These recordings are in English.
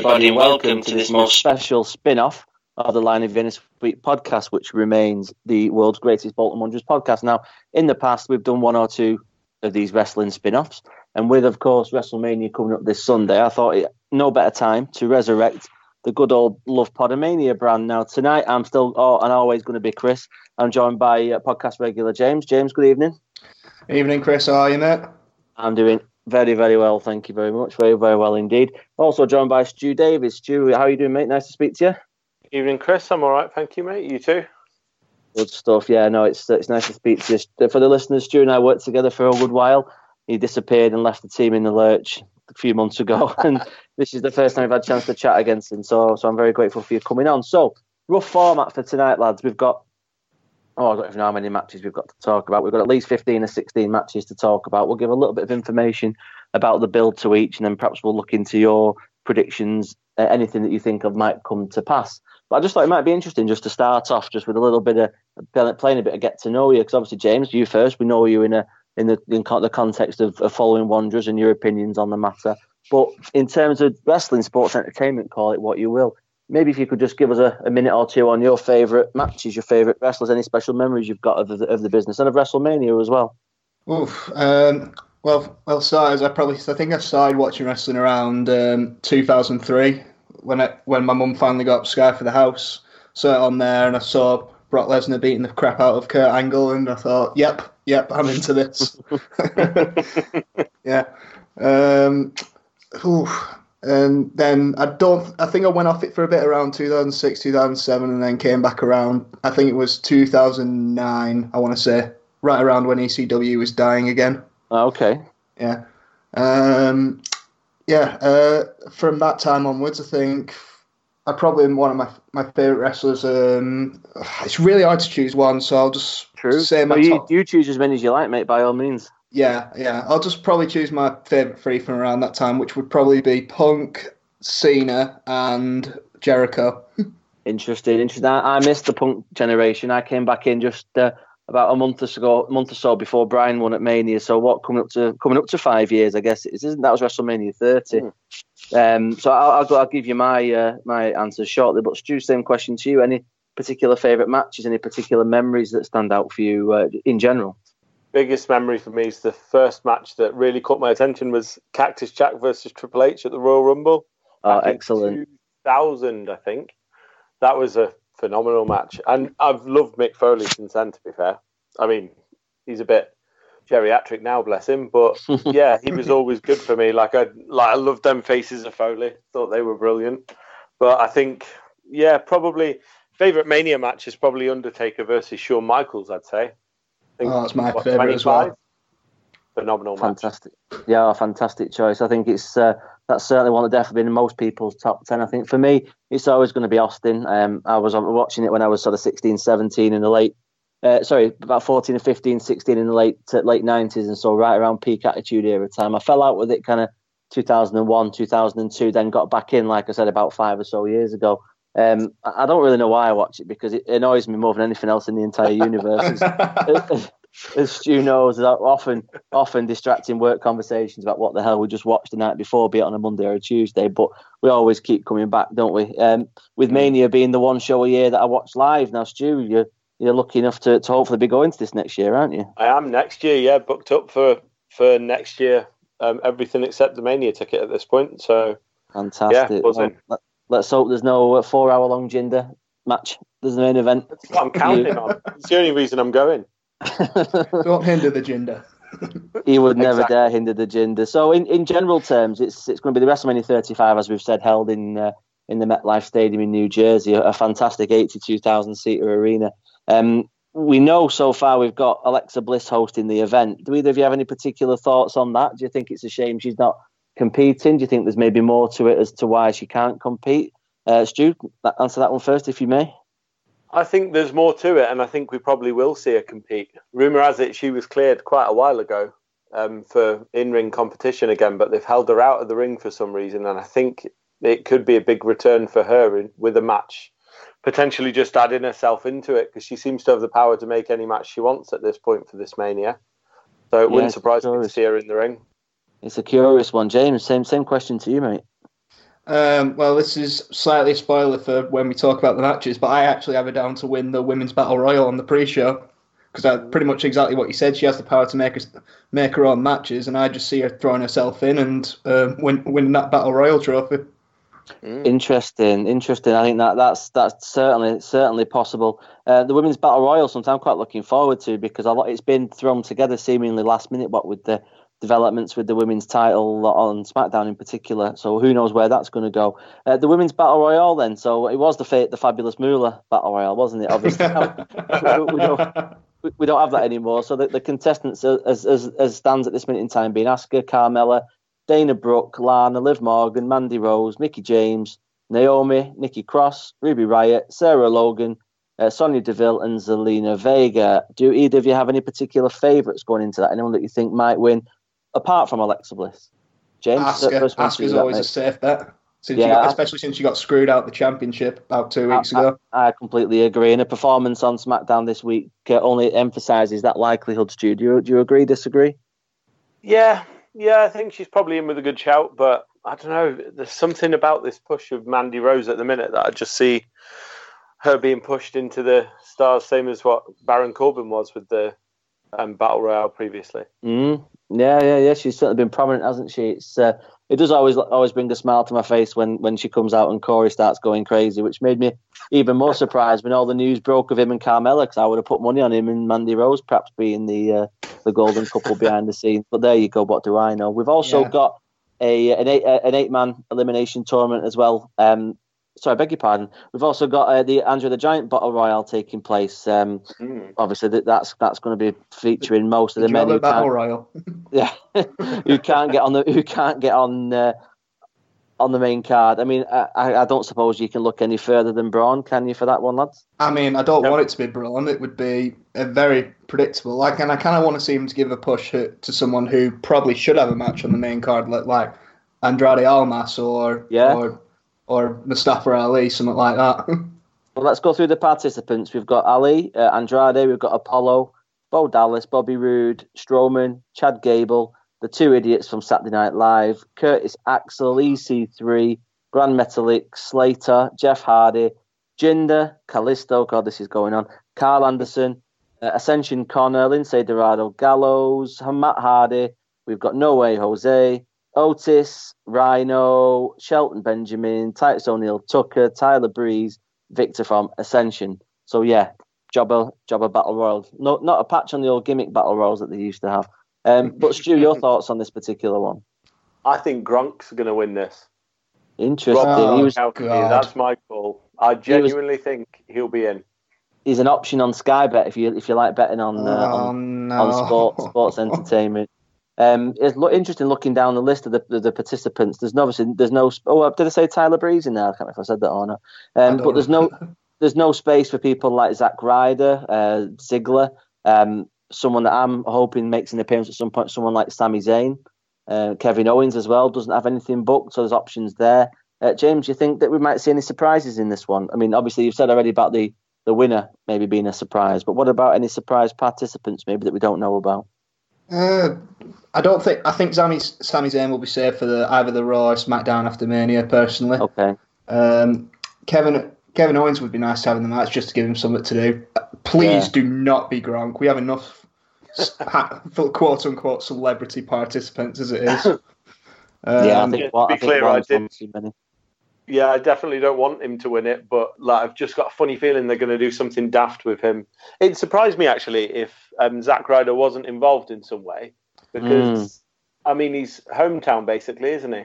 everybody, and welcome to this most special spin off of the Lion of Vienna Suite podcast, which remains the world's greatest Bolton Wanderers podcast. Now, in the past, we've done one or two of these wrestling spin offs, and with, of course, WrestleMania coming up this Sunday, I thought it no better time to resurrect the good old Love Podomania brand. Now, tonight, I'm still oh, and always going to be Chris. I'm joined by uh, podcast regular James. James, good evening. Evening, Chris. How are you, mate? I'm doing very, very well. Thank you very much. Very, very well indeed. Also joined by Stu Davis. Stu, how are you doing, mate? Nice to speak to you. Evening, Chris. I'm all right. Thank you, mate. You too? Good stuff. Yeah, no, it's it's nice to speak to you. For the listeners, Stu and I worked together for a good while. He disappeared and left the team in the lurch a few months ago, and this is the first time we've had a chance to chat against him. So, so I'm very grateful for you coming on. So, rough format for tonight, lads. We've got oh, I don't even know how many matches we've got to talk about. We've got at least 15 or 16 matches to talk about. We'll give a little bit of information about the build to each, and then perhaps we'll look into your predictions, uh, anything that you think of might come to pass. But I just thought it might be interesting just to start off just with a little bit of playing a bit of get to know you, because obviously James, you first. We know you in a in the in the context of, of following Wanderers and your opinions on the matter. But in terms of wrestling, sports entertainment, call it what you will, maybe if you could just give us a, a minute or two on your favourite matches, your favourite wrestlers, any special memories you've got of the, of the business and of WrestleMania as well. Oof. Um, well, well, started. I probably I think I started watching wrestling around um, 2003 when I, when my mum finally got Sky for the house. So it on there, and I saw Brock Lesnar beating the crap out of Kurt Angle, and I thought, "Yep, yep, I'm into this." yeah. Um, and then I don't. I think I went off it for a bit around 2006, 2007, and then came back around. I think it was 2009. I want to say right around when ECW was dying again. Oh, okay. Yeah. Um, yeah. Uh, from that time onwards, I think I probably am one of my my favorite wrestlers. Um, it's really hard to choose one, so I'll just True. say my well, you, top. you choose as many as you like, mate. By all means. Yeah, yeah. I'll just probably choose my favourite three from around that time, which would probably be Punk, Cena, and Jericho. interesting, interesting. I, I, missed the Punk generation. I came back in just uh, about a month or so, month or so before Bryan won at Mania. So what coming up to coming up to five years, I guess it isn't. That was WrestleMania 30. Mm. Um, so I'll, I'll, I'll, give you my uh, my answers shortly. But Stu, same question to you. Any particular favourite matches? Any particular memories that stand out for you uh, in general? Biggest memory for me is the first match that really caught my attention was Cactus Jack versus Triple H at the Royal Rumble. Oh, excellent. 2000, I think. That was a phenomenal match. And I've loved Mick Foley since then, to be fair. I mean, he's a bit geriatric now, bless him. But yeah, he was always good for me. Like I, like I loved them faces of Foley. Thought they were brilliant. But I think, yeah, probably favorite Mania match is probably Undertaker versus Shawn Michaels. I'd say think, oh, that's my what, favourite as well. Phenomenal Fantastic. Match. Yeah, fantastic choice. I think it's uh, that's certainly one that definitely been in most people's top 10. I think for me, it's always going to be Austin. Um, I was watching it when I was sort of 16, 17 in the late, uh, sorry, about 14 or 15, 16 in the late late 90s. And so right around peak attitude era time. I fell out with it kind of 2001, 2002, then got back in, like I said, about five or so years ago. Um, I don't really know why I watch it because it annoys me more than anything else in the entire universe. as, as Stu knows, often often distracting work conversations about what the hell we just watched the night before, be it on a Monday or a Tuesday. But we always keep coming back, don't we? Um, with Mania being the one show a year that I watch live now, Stu, you're you're lucky enough to, to hopefully be going to this next year, aren't you? I am next year. Yeah, booked up for for next year. Um, everything except the Mania ticket at this point. So fantastic. Yeah, well, let's hope there's no four hour long Jinder match. There's no main event. That's what I'm counting on. It's the only reason I'm going. Don't hinder the Jinder. he would never exactly. dare hinder the Jinder. So, in, in general terms, it's it's going to be the WrestleMania 35, as we've said, held in uh, in the MetLife Stadium in New Jersey, a, a fantastic 82,000 seater arena. Um, we know so far we've got Alexa Bliss hosting the event. Do either of you have any particular thoughts on that? Do you think it's a shame she's not competing? Do you think there's maybe more to it as to why she can't compete? Uh, Stu, answer that one first, if you may. I think there's more to it, and I think we probably will see her compete. Rumor has it she was cleared quite a while ago um, for in-ring competition again, but they've held her out of the ring for some reason, and I think it could be a big return for her in, with a match, potentially just adding herself into it because she seems to have the power to make any match she wants at this point for this mania. So it wouldn't surprise me to see her in the ring. It's a curious one, James. Same same question to you, mate. Um, well, this is slightly a spoiler for when we talk about the matches, but I actually have her down to win the women's battle royal on the pre-show because that's pretty much exactly what you said. She has the power to make her make her own matches, and I just see her throwing herself in and uh, win, winning that battle royal trophy. Mm. Interesting, interesting. I think that that's that's certainly certainly possible. Uh, the women's battle royal, something I'm quite looking forward to because a lot it's been thrown together seemingly last minute. What with the developments with the women's title on SmackDown in particular. So who knows where that's going to go? Uh, the women's battle royale then. So it was the the fabulous Moolah battle royale, wasn't it? Obviously, we, don't, we, don't have that anymore. So the, the contestants as, as as stands at this minute in time being Asuka, Carmella, Dana Brooke, Lana, Liv Morgan, Mandy Rose, Mickie James, Naomi, Nikki Cross, Ruby Riott, Sarah Logan. Uh, Sonya Deville and Zelina Vega. Do either of you have any particular favourites going into that? Anyone that you think might win? Apart from Alexa Bliss. James, Asuka, Asuka's always a safe bet. Since yeah, got, especially since she got screwed out the championship about two weeks I, ago. I, I, completely agree. And a performance on SmackDown this week uh, only emphasises that likelihood. Stu, do you, do you agree? Disagree? Yeah, yeah. I think she's probably in with a good shout, but I don't know. There's something about this push of Mandy Rose at the minute that I just see her being pushed into the stars, same as what Baron Corbin was with the um, Battle Royale previously. Mm, yeah, yeah, yeah. She's certainly been prominent, hasn't she? It's uh, it does always always bring a smile to my face when when she comes out and Corey starts going crazy, which made me even more surprised when all the news broke of him and Carmella, because I would have put money on him and Mandy Rose perhaps being the uh, the golden couple behind the scenes. But there you go. What do I know? We've also yeah. got a an eight an eight man elimination tournament as well. Um, sorry, I beg your pardon. We've also got uh, the Andre the Giant Battle Royale taking place. Um, mm. Obviously, that, that's that's going to be featuring most of the, the men who Battle Royale. yeah, who can't get on the who can't get on uh, on the main card. I mean, I, I don't suppose you can look any further than Braun, can you, for that one, lads? I mean, I don't want it to be Braun. It would be a very predictable. Like, and I kind of want to see him to give a push to someone who probably should have a match on the main card, like Andrade Almas or yeah. or or Mustafa Ali, something like that. well, let's go through the participants. We've got Ali, uh, Andrade, we've got Apollo, Bo Dallas, Bobby Roode, Strowman, Chad Gable, the two idiots from Saturday Night Live, Curtis Axel, EC3, Gran Metalik, Slater, Jeff Hardy, Jinder, Kalisto, God, this is going on, Karl Anderson, uh, Ascension Konnor, Lince Dorado, Gallows, Matt Hardy, we've got No Way Jose, Otis, Rhino, Shelton Benjamin, Titus O'Neil, Tucker, Tyler Breeze, Viktor from Ascension. So yeah, Jobber Jobber Battle Royal. No, not a patch on the old gimmick Battle Royals that they used to have. Um, but Stu, your thoughts on this particular one? I think Gronk's going to win this. Interesting. Oh, he was, that's my call. I genuinely was, think he'll be in. He's an option on Sky Bet if you if you like betting on uh, oh, on, no. on sports sports entertainment. Um, it's lo- interesting looking down the list of the, the, the, participants. There's no, obviously there's no. Oh, did I say Tyler Breeze in there? I can't remember if I said that or not. Um, but there's no there's no space for people like Zack Ryder, uh, Ziggler, um, someone that I'm hoping makes an appearance at some point. Someone like Sami Zayn, uh, Kevin Owens as well doesn't have anything booked, so there's options there. Uh, James, do you think that we might see any surprises in this one? I mean, obviously you've said already about the the winner maybe being a surprise, but what about any surprise participants maybe that we don't know about? Uh, I don't think. I think Sami Sami Zayn will be safe for the either the Raw or SmackDown after Mania. Personally, okay. Um, Kevin Kevin Owens would be nice to have in the match just to give him something to do. Please yeah. do not be Gronk. We have enough quote unquote celebrity participants as it is. Um, yeah, I think, well, to be clear, I did. Yeah, I definitely don't want him to win it, but like I've just got a funny feeling they're going to do something daft with him. It surprised me actually if um, Zack Ryder wasn't involved in some way, because mm. I mean he's hometown basically, isn't he?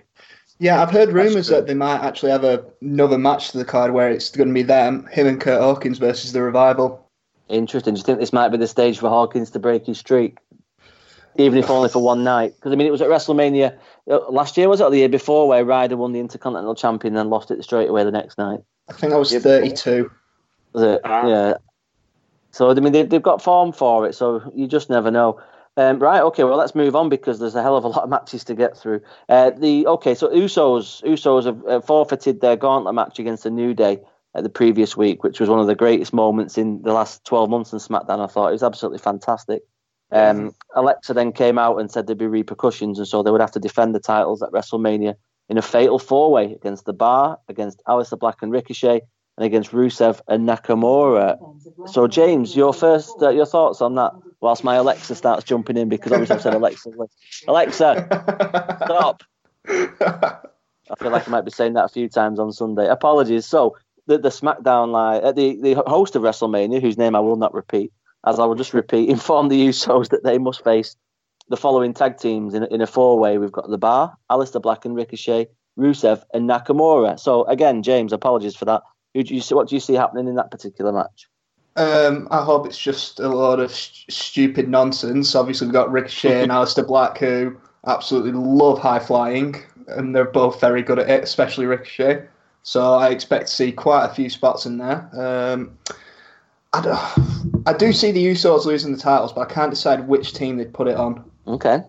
Yeah, I've heard rumours that they might actually have a, another match to the card where it's going to be them, him and Curt Hawkins versus the Revival. Interesting. Do you think this might be the stage for Hawkins to break his streak? Even if only for one night? Because, I mean, it was at WrestleMania uh, last year, was it, or the year before, where Ryder won the Intercontinental Champion and lost it straight away the next night? I think I was 32. Was it? Ah. Yeah. So, I mean, they, they've got form for it, so you just never know. Um, right, okay, well, let's move on because there's a hell of a lot of matches to get through. Uh, the Okay, so Usos Usos have uh, forfeited their gauntlet match against the New Day at the previous week, which was one of the greatest moments in the last 12 months in SmackDown. I thought it was absolutely fantastic. Um, Alexa then came out and said there'd be repercussions, and so they would have to defend the titles at WrestleMania in a fatal four way against the Bar, against Aleister Black and Ricochet, and against Rusev and Nakamura. So, James, your first uh, your thoughts on that? Whilst my Alexa starts jumping in because obviously I've said Alexa. Alexa, stop. I feel like I might be saying that a few times on Sunday. Apologies. So, the, the SmackDown live, uh, the the host of WrestleMania, whose name I will not repeat, as I will just repeat, informed the Usos that they must face the following tag teams in, in a four way. We've got the Bar, Aleister Black and Ricochet, Rusev, and Nakamura. So again, James, apologies for that. Who do you see, what do you see happening in that particular match? Um, I hope it's just a lot of st- stupid nonsense. Obviously, we've got Ricochet and Aleister Black who absolutely love high flying, and they're both very good at it, especially Ricochet. So I expect to see quite a few spots in there. Um, I, do, I do see the Usos losing the titles, but I can't decide which team they'd put it on. Okay.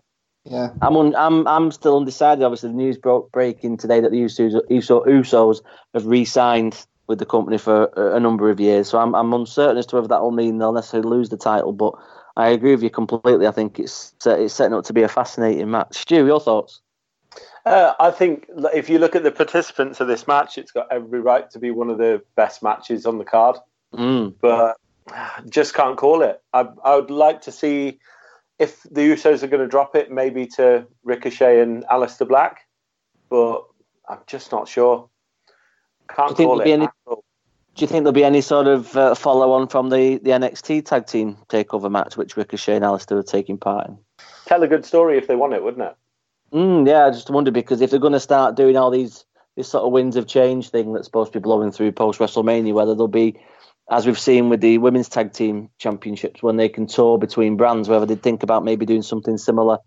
Yeah. I'm un, I'm I'm still undecided. Obviously, the news broke breaking today that the Usos, Usos, Usos have re-signed with the company for a, a, number of years. So I'm I'm uncertain as to whether that will mean they'll necessarily lose the title. But I agree with you completely. I think it's it's setting up to be a fascinating match. Stu, your thoughts? Uh, I think if you look at the participants of this match, it's got every right to be one of the best matches on the card. Mm. But just can't call it. I, I would like to see if the Usos are going to drop it, maybe to Ricochet and Aleister Black, but I'm just not sure. Can't call it. Any, do you think there'll be any sort of uh, follow on from the, the NXT tag team takeover match, which Ricochet and Aleister are taking part in? Tell a good story if they want it, wouldn't it? Mm, yeah, I just wonder because if they're going to start doing all these this sort of winds of change thing that's supposed to be blowing through post WrestleMania, whether there'll be as we've seen with the women's tag team championships, when they can tour between brands, whether they'd think about maybe doing something similar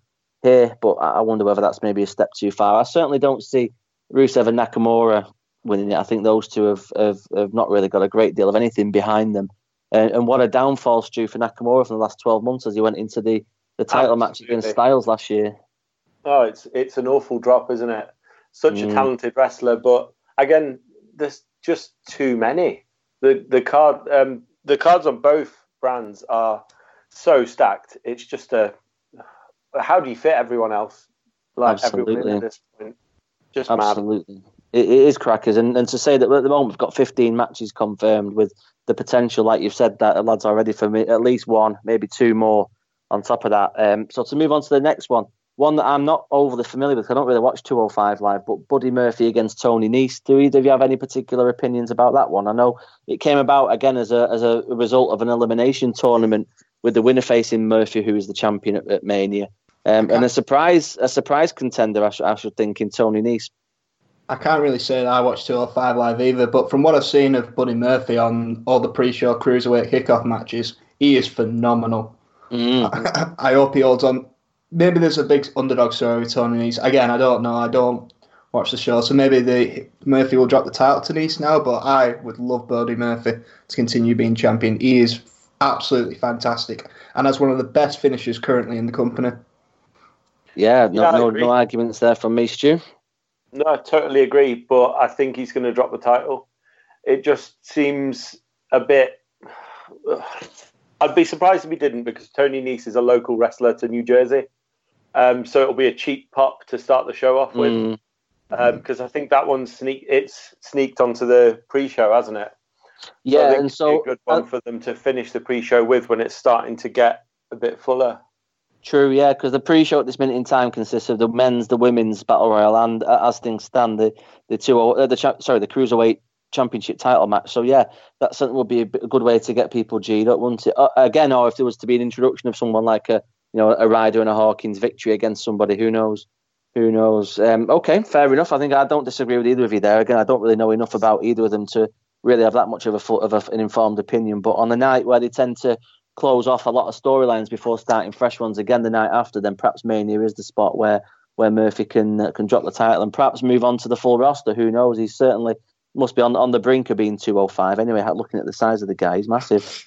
here. But I wonder whether that's maybe a step too far. I certainly don't see Rusev and Nakamura winning it. I think those two have, have, have not really got a great deal of anything behind them. And, and what a downfall, Stu, for Nakamura from the last 12 months as he went into the, the title Absolutely. match against Styles last year. Oh, it's it's an awful drop, isn't it? Such mm. a talented wrestler, but again, there's just too many the the card um, the cards on both brands are so stacked. It's just a how do you fit everyone else? Like Absolutely. everyone at this point, just Absolutely. Mad. It, it is crackers, and, and to say that at the moment we've got 15 matches confirmed with the potential, like you've said, that lads are ready for me at least one, maybe two more on top of that. Um, so to move on to the next one, one that I'm not overly familiar with. I don't really watch 205 live, but Buddy Murphy against Tony Nese. Do either of you have any particular opinions about that one? I know it came about again as a as a result of an elimination tournament with the winner facing Murphy, who is the champion at, at Mania, um, and a surprise a surprise contender. I, sh- I should think in Tony Nese. I can't really say that I watched 205 live either, but from what I've seen of Buddy Murphy on all the pre-show cruiserweight kickoff matches, he is phenomenal. Mm. I, I hope he holds on maybe there's a big underdog story with Tony Nese. Again, I don't know. I don't watch the show, so maybe the Murphy will drop the title to Nese now. But I would love Buddy Murphy to continue being champion. He is absolutely fantastic and has one of the best finishers currently in the company. Yeah, no, yeah, no, no arguments there from me, Stu. No, I totally agree, but I think he's going to drop the title. It just seems a bit. I'd be surprised if he didn't because Tony Nese is a local wrestler to New Jersey. Um, so it'll be a cheap pop to start the show off with, because mm. um, I think that one sneak it's sneaked onto the pre-show, hasn't it? Yeah, so and so a good one uh, for them to finish the pre-show with when it's starting to get a bit fuller. True, yeah, because the pre-show at this minute in time consists of the men's, the women's battle royal, and uh, as things stand, the the two, uh, the cha- sorry, the cruiserweight championship title match. So yeah, that certainly would be a, good way to get people G'd up, wouldn't it? Uh, again, or if there was to be an introduction of someone like a you know, a Ryder and a Hawkins victory against somebody. Who knows? Who knows? Um, okay, fair enough. I think I don't disagree with either of you there. Again, I don't really know enough about either of them to really have that much of a of a, an informed opinion. But on the night where they tend to close off a lot of storylines before starting fresh ones again the night after, then perhaps Mania is the spot where where Murphy can uh, can drop the title and perhaps move on to the full roster. Who knows? He's certainly must be on on the brink of being 205. Anyway, looking at the size of the guy, he's massive.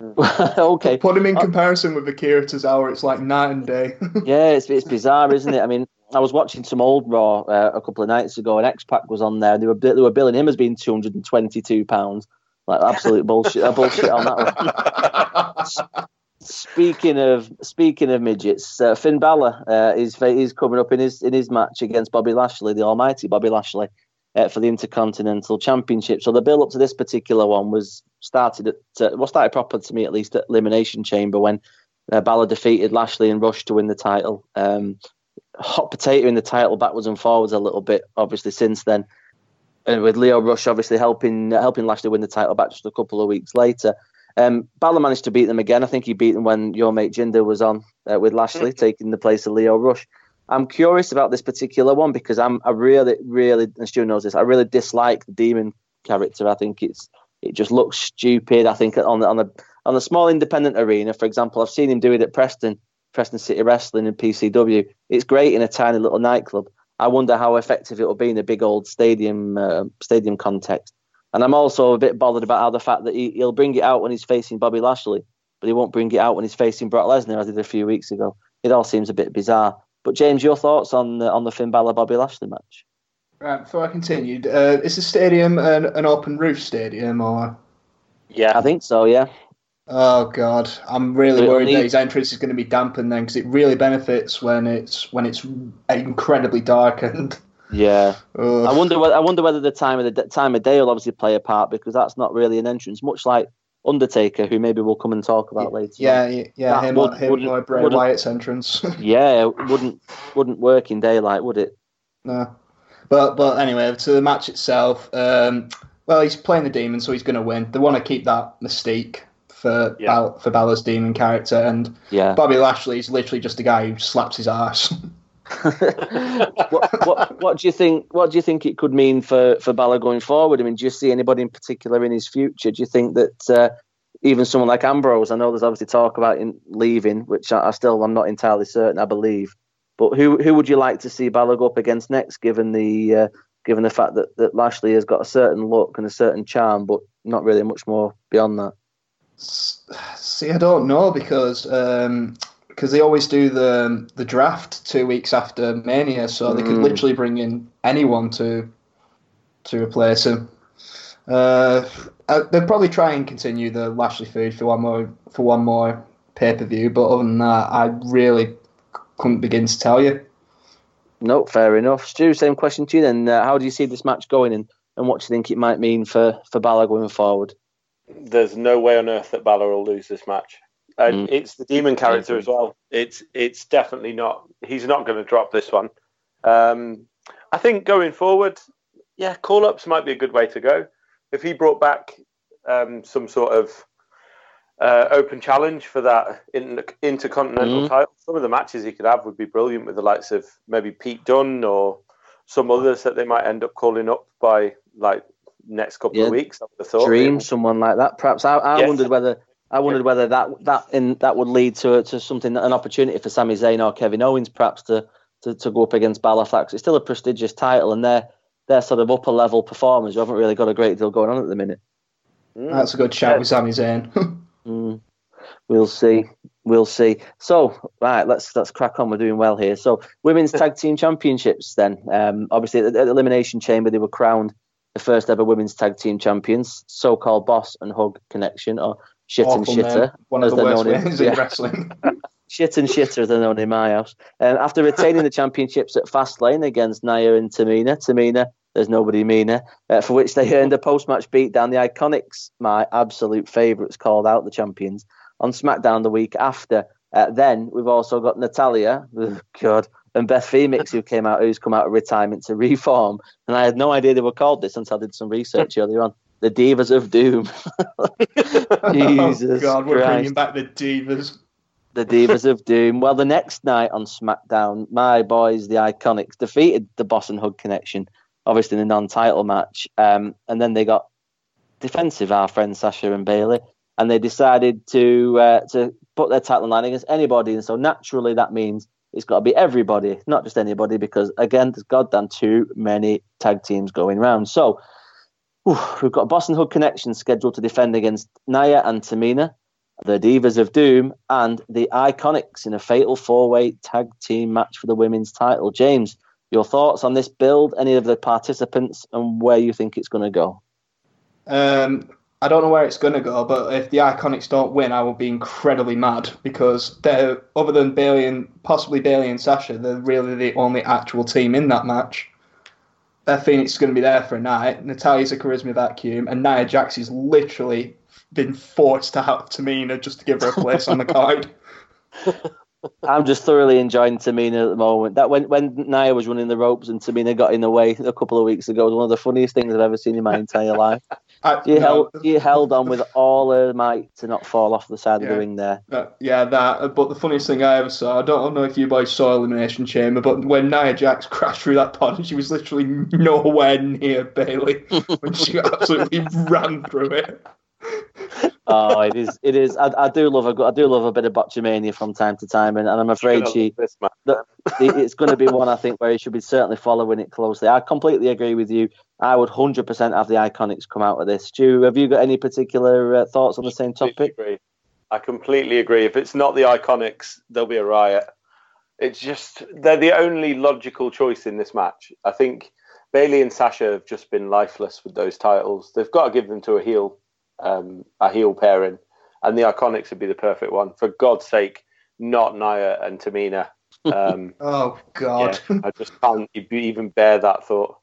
okay. Put him in uh, comparison with Akira Tozawa, it's like night and day. yeah, it's, it's bizarre, isn't it? I mean, I was watching some old Raw uh, a couple of nights ago, and X Pac was on there. They were they were billing him as being two hundred and twenty two pounds. Like absolute bullshit, uh, bullshit on that one. speaking of speaking of midgets, uh, Finn Balor uh, is is coming up in his in his match against Bobby Lashley, the Almighty Bobby Lashley, uh, for the Intercontinental Championship. So the build up to this particular one was started at uh, well started proper to me at least at Elimination Chamber when uh, Balor defeated Lashley and Rush to win the title. Um, hot potato in the title backwards and forwards a little bit, obviously since then. And with Lio Rush obviously helping helping Lashley win the title back just a couple of weeks later. Um, Balor managed to beat them again. I think he beat them when your mate Jinder was on uh, with Lashley, mm. taking the place of Lio Rush. I'm curious about this particular one because I'm I really, really, and Stu knows this. I really dislike the demon character. I think it's it just looks stupid. I think on the on the on the small independent arena, for example, I've seen him do it at Preston, Preston City Wrestling and PCW. It's great in a tiny little nightclub. I wonder how effective it will be in a big old stadium uh, stadium context. And I'm also a bit bothered about how the fact that he, will bring it out when he's facing Bobby Lashley, but he won't bring it out when he's facing Brock Lesnar, as he did a few weeks ago. It all seems a bit bizarre. But James, your thoughts on the, on the Finn Balor Bobby Lashley match? Right, before I continue, uh, is the stadium an, an open roof stadium or? Yeah, I think so. Yeah. Oh God, I'm really worried need... that his entrance is going to be dampened then, because it really benefits when it's when it's incredibly darkened. Yeah, Ugh. I wonder. I wonder whether the time of the time of day will obviously play a part because that's not really an entrance, much like Undertaker, who maybe we'll come and talk about later. Yeah, yeah, yeah him, would, him or Bray Wyatt's entrance. yeah, wouldn't wouldn't work in daylight, would it? No, but but anyway, to the match itself. Um, well, he's playing the demon, so he's going to win. They want to keep that mystique for yeah. Bal- for Balor's demon character, and yeah. Bobby Lashley is literally just a guy who slaps his ass. what, what, what, do you think? What do you think it could mean for for Balor going forward? I mean, do you see anybody in particular in his future? Do you think that uh, even someone like Ambrose? I know there's obviously talk about him leaving, which I, I, still I'm not entirely certain. I believe, but who who would you like to see Balor go up against next? Given the uh, given the fact that, that Lashley has got a certain look and a certain charm, but not really much more beyond that. See, I don't know because um, because they always do the the draft two weeks after Mania, so they could mm. literally bring in anyone to to replace him. Uh, uh, they'll probably try and continue the Lashley feud for one more for one more pay per view, but other than that, I really couldn't begin to tell you. No, fair enough. Stu, same question to you then. Uh, how do you see this match going, and, and what do you think it might mean for for Balor going forward? There's no way on earth that Balor will lose this match and mm. it's the demon character as well. It's it's definitely not. He's not going to drop this one. Um, I think going forward, yeah, call ups might be a good way to go. If he brought back um, some sort of uh, open challenge for that in, intercontinental mm. title, some of the matches he could have would be brilliant with the likes of maybe Pete Dunne or some others that they might end up calling up by like next couple yeah. of weeks. I would have thought. Dream, someone like that. Perhaps I, I yes. wondered whether I wondered whether that that in that would lead to to something an opportunity for Sami Zayn or Kevin Owens perhaps to to, to go up against Balor. It's still a prestigious title, and they're they're sort of upper level performers who haven't really got a great deal going on at the minute. Mm. That's a good shout with Sami Zayn. mm. We'll see. We'll see. So, right, let's let's crack on. We're doing well here. So, women's tag team championships. Then, um, obviously, at the Elimination Chamber, they were crowned the first ever women's tag team champions. So-called Boss and Hug Connection, or shit and shitter. One of the worst ways in yeah. wrestling. shit and shitter, as they're known in my house. Um, after retaining the championships at Fastlane against Nia and Tamina, Tamina, there's nobody meaner, uh, for which they earned a post-match beat down. The Iconics, my absolute favourites, called out the champions on SmackDown the week after. Uh, then we've also got Natalya, oh God, and Beth Phoenix, who came out, who's come out of retirement to reform. And I had no idea they were called this until I did some research earlier on the Divas of Doom. Jesus oh God, we're Christ. bringing back the Divas. The Divas of Doom. Well, the next night on SmackDown, my boys, the Iconics, defeated the Boss and Hug Connection, obviously in a non-title match, um, and then they got defensive. Our friends Sasha and Bayley, and they decided to uh, to put their title line against anybody, and so naturally that means it's got to be everybody, not just anybody, because again, there's goddamn too many tag teams going round. So we've got Boss and Hug Connection scheduled to defend against Nia and Tamina, the Divas of Doom, and the Iconics in a fatal four way tag team match for the women's title. James, your thoughts on this build, any of the participants, and where you think it's going to go? Um, I don't know where it's going to go, but if the Iconics don't win, I will be incredibly mad because they're other than Bayley and possibly Bayley and Sasha, they're really the only actual team in that match. Beth Phoenix is going to be there for a night. Natalya's a charisma vacuum, and Nia Jax is literally been forced to have Tamina just to give her a place on the card. I'm just thoroughly enjoying Tamina at the moment. That when when Nia was running the ropes and Tamina got in the way a couple of weeks ago was one of the funniest things I've ever seen in my entire life. I, you no, held you held on with all her might to not fall off the side yeah, of the ring there. Uh, yeah, that. But the funniest thing I ever saw, I don't know if you boys saw Elimination Chamber, but when Nia Jax crashed through that pod, she was literally nowhere near Bayley when she absolutely ran through it oh, it is. It is. I, I, do love a. I do love a bit of botchamania from time to time, and, and I'm afraid she. The, it's going to be one I think where you should be certainly following it closely. I completely agree with you. I would 100% have the Iconics come out of this. Stu, have you got any particular uh, thoughts on the same topic? Agree. I completely agree. If it's not the Iconics, there'll be a riot. It's just they're the only logical choice in this match. I think Bayley and Sasha have just been lifeless with those titles. They've got to give them to a heel um, a heel pairing, and the Iconics would be the perfect one. For God's sake, not Nia and Tamina. Um, oh God, yeah, I just can't even bear that thought.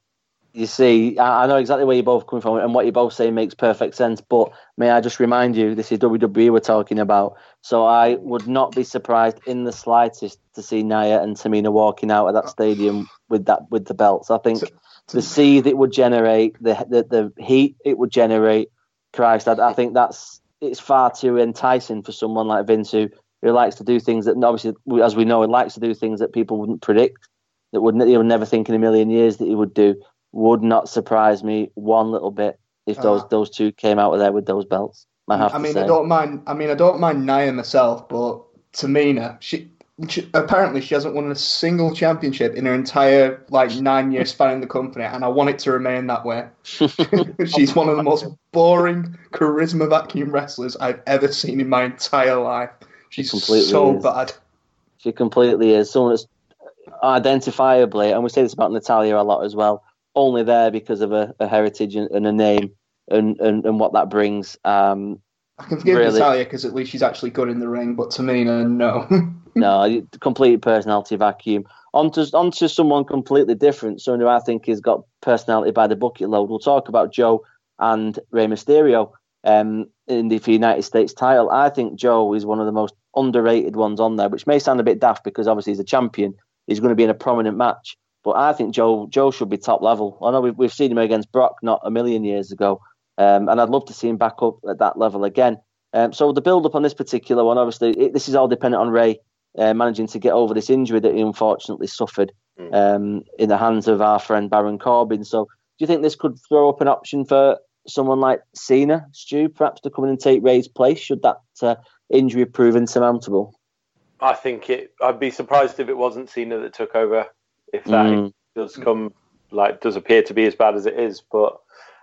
You see, I know exactly where you're both coming from, and what you're both saying makes perfect sense. But may I just remind you, this is WWE we're talking about. So I would not be surprised in the slightest to see Nia and Tamina walking out of that stadium with that with the belts. I think the seed it would generate, the, the the heat it would generate, Christ, I, I, think that's it's far too enticing for someone like Vince who, who likes to do things that obviously, as we know, he likes to do things that people wouldn't predict, that would he would never think in a million years that he would do. Would not surprise me one little bit if those uh, those two came out of there with those belts. I, I mean, I don't mind. I mean, I don't mind Nia myself, but Tamina, she, apparently she hasn't won a single championship in her entire like nine years span in the company, and I want it to remain that way. She's one of the most boring charisma vacuum wrestlers I've ever seen in my entire life. She's completely so is. bad. She completely is. Someone that's identifiably, and we say this about Natalya a lot as well, only there because of a, heritage and, and, a name and, and, and what that brings. Um, I can forgive really, Natalya because at least she's actually good in the ring, but Tamina, no. no, complete personality vacuum. Onto onto someone completely different, someone who I think has got personality by the bucket load. We'll talk about Joe and Rey Mysterio um, in the United States title. I think Joe is one of the most underrated ones on there, which may sound a bit daft because obviously he's a champion. He's going to be in a prominent match, but I think Joe Joe should be top level. I know we've, we've seen him against Brock not a million years ago, um, and I'd love to see him back up at that level again. Um, so the build up on this particular one, obviously, it, this is all dependent on Rey uh, managing to get over this injury that he unfortunately suffered mm. um, in the hands of our friend Baron Corbin. So, do you think this could throw up an option for someone like Cena, Stu, perhaps to come in and take Rey's place? Should that uh, injury prove insurmountable? I think it. I'd be surprised if it wasn't Cena that took over. If that mm. does come, like, does appear to be as bad as it is, but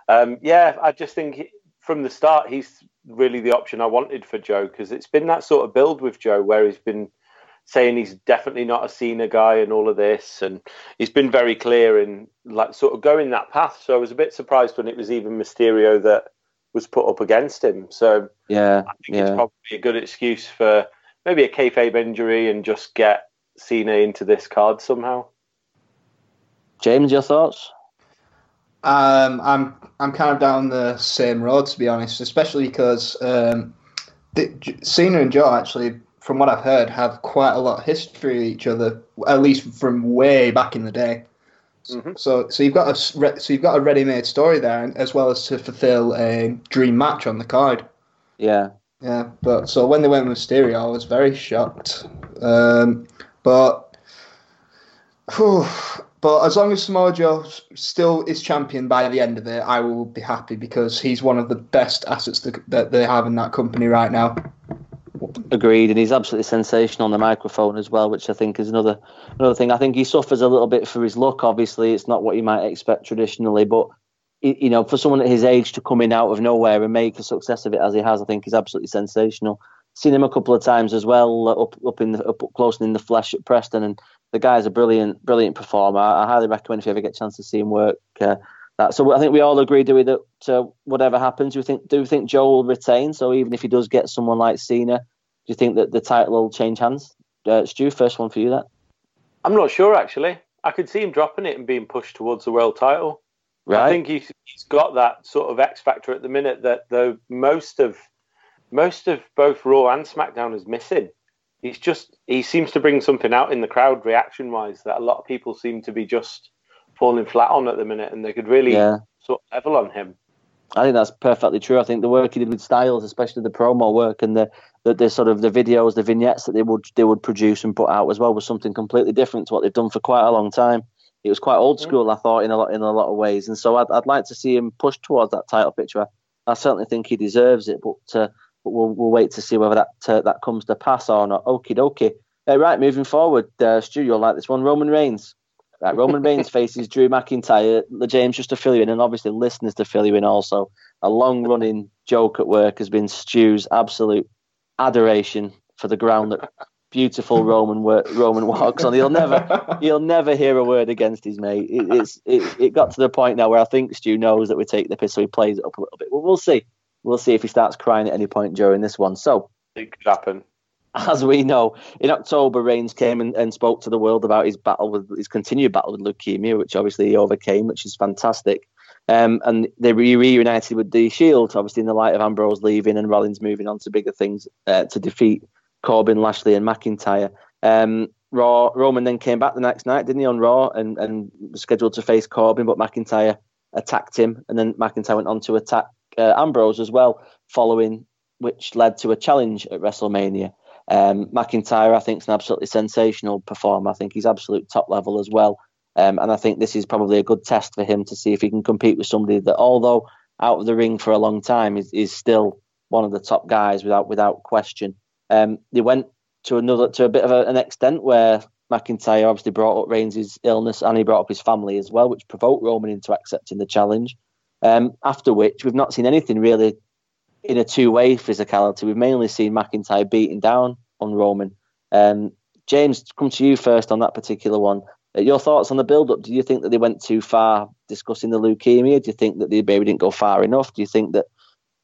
um, yeah, I just think from the start he's really the option I wanted for Joe because it's been that sort of build with Joe where he's been saying he's definitely not a Cena guy and all of this, and he's been very clear in like sort of going that path. So I was a bit surprised when it was even Mysterio that was put up against him. So yeah, I think yeah. it's probably a good excuse for maybe a kayfabe injury and just get Cena into this card somehow. James, your thoughts? Um, I'm I'm kind of down the same road to be honest, especially because um, the, Cena and Joe actually from what I've heard, have quite a lot of history with each other, at least from way back in the day. Mm-hmm. So, so you've got a so you've got a ready-made story there, as well as to fulfil a dream match on the card. Yeah, yeah. But so when they went with Mysterio, I was very shocked. Um, but, whew, but as long as Samoa Joe still is champion by the end of it, I will be happy because he's one of the best assets that they have in that company right now. Agreed, and he's absolutely sensational on the microphone as well, which I think is another another thing. I think he suffers a little bit for his look. Obviously, it's not what you might expect traditionally, but you know, for someone at his age to come in out of nowhere and make a success of it as he has, I think is absolutely sensational. Seen him a couple of times as well, up up in the, up close in the flesh at Preston, and the guy's a brilliant brilliant performer. I, highly recommend if you ever get a chance to see him work. Uh, that. So I think we all agree, do we, that uh, whatever happens, do we think do we think Joe will retain? So even if he does get someone like Cena, do you think that the title will change hands? Uh, Stu, first one for you. That I'm not sure actually. I could see him dropping it and being pushed towards the world title. Right. I think he's, he's got that sort of X factor at the minute that the most of most of both Raw and SmackDown is missing. He's just he seems to bring something out in the crowd reaction wise that a lot of people seem to be just falling flat on at the minute, and they could really yeah. sort of level on him. I think that's perfectly true. I think the work he did with Styles, especially the promo work and the, the, the sort of the videos, the vignettes that they would they would produce and put out as well, was something completely different to what they've done for quite a long time. It was quite old school, I thought, in a lot in a lot of ways, and so I'd, I'd like to see him push towards that title picture. I, I certainly think he deserves it, but uh, but we'll we'll wait to see whether that uh, that comes to pass or not. Okie dokie. Uh, right, moving forward, uh, Stu, you'll like this one. Roman Reigns. Right, Roman Reigns faces Drew McIntyre. James, just to fill you in, and obviously listeners to fill you in also. A long running joke at work has been Stu's absolute adoration for the ground that beautiful Roman Roman walks on. He'll never he'll never hear a word against his mate. It, it's it, it got to the point now where I think Stu knows that we take the piss, so he plays it up a little bit. Well, we'll see. We'll see if he starts crying at any point during this one. So it could happen as we know, in October, Reigns came and, and, spoke to the world about his battle with his continued battle with leukemia, which obviously he overcame, which is fantastic. Um, and they re- reunited with the Shield, obviously in the light of Ambrose leaving and Rollins moving on to bigger things uh, to defeat Corbin, Lashley, and McIntyre. Um, Raw Roman then came back the next night, didn't he, on Raw, and, and was scheduled to face Corbin, but McIntyre attacked him, and then McIntyre went on to attack uh, Ambrose as well, following which led to a challenge at WrestleMania. Um, McIntyre, I think, is an absolutely sensational performer. I think he's absolute top level as well. Um, and I think this is probably a good test for him to see if he can compete with somebody that, although out of the ring for a long time, is, is still one of the top guys without without question. Um, they went to another to a bit of a, an extent where McIntyre obviously brought up Reigns' illness and he brought up his family as well, which provoked Roman into accepting the challenge. Um, after which, we've not seen anything really in a two-way physicality. We've mainly seen McIntyre beating down on Roman. Um, James, come to you first on that particular one. Uh, your thoughts on the build-up? Do you think that they went too far discussing the leukemia? Do you think that they maybe didn't go far enough? Do you think that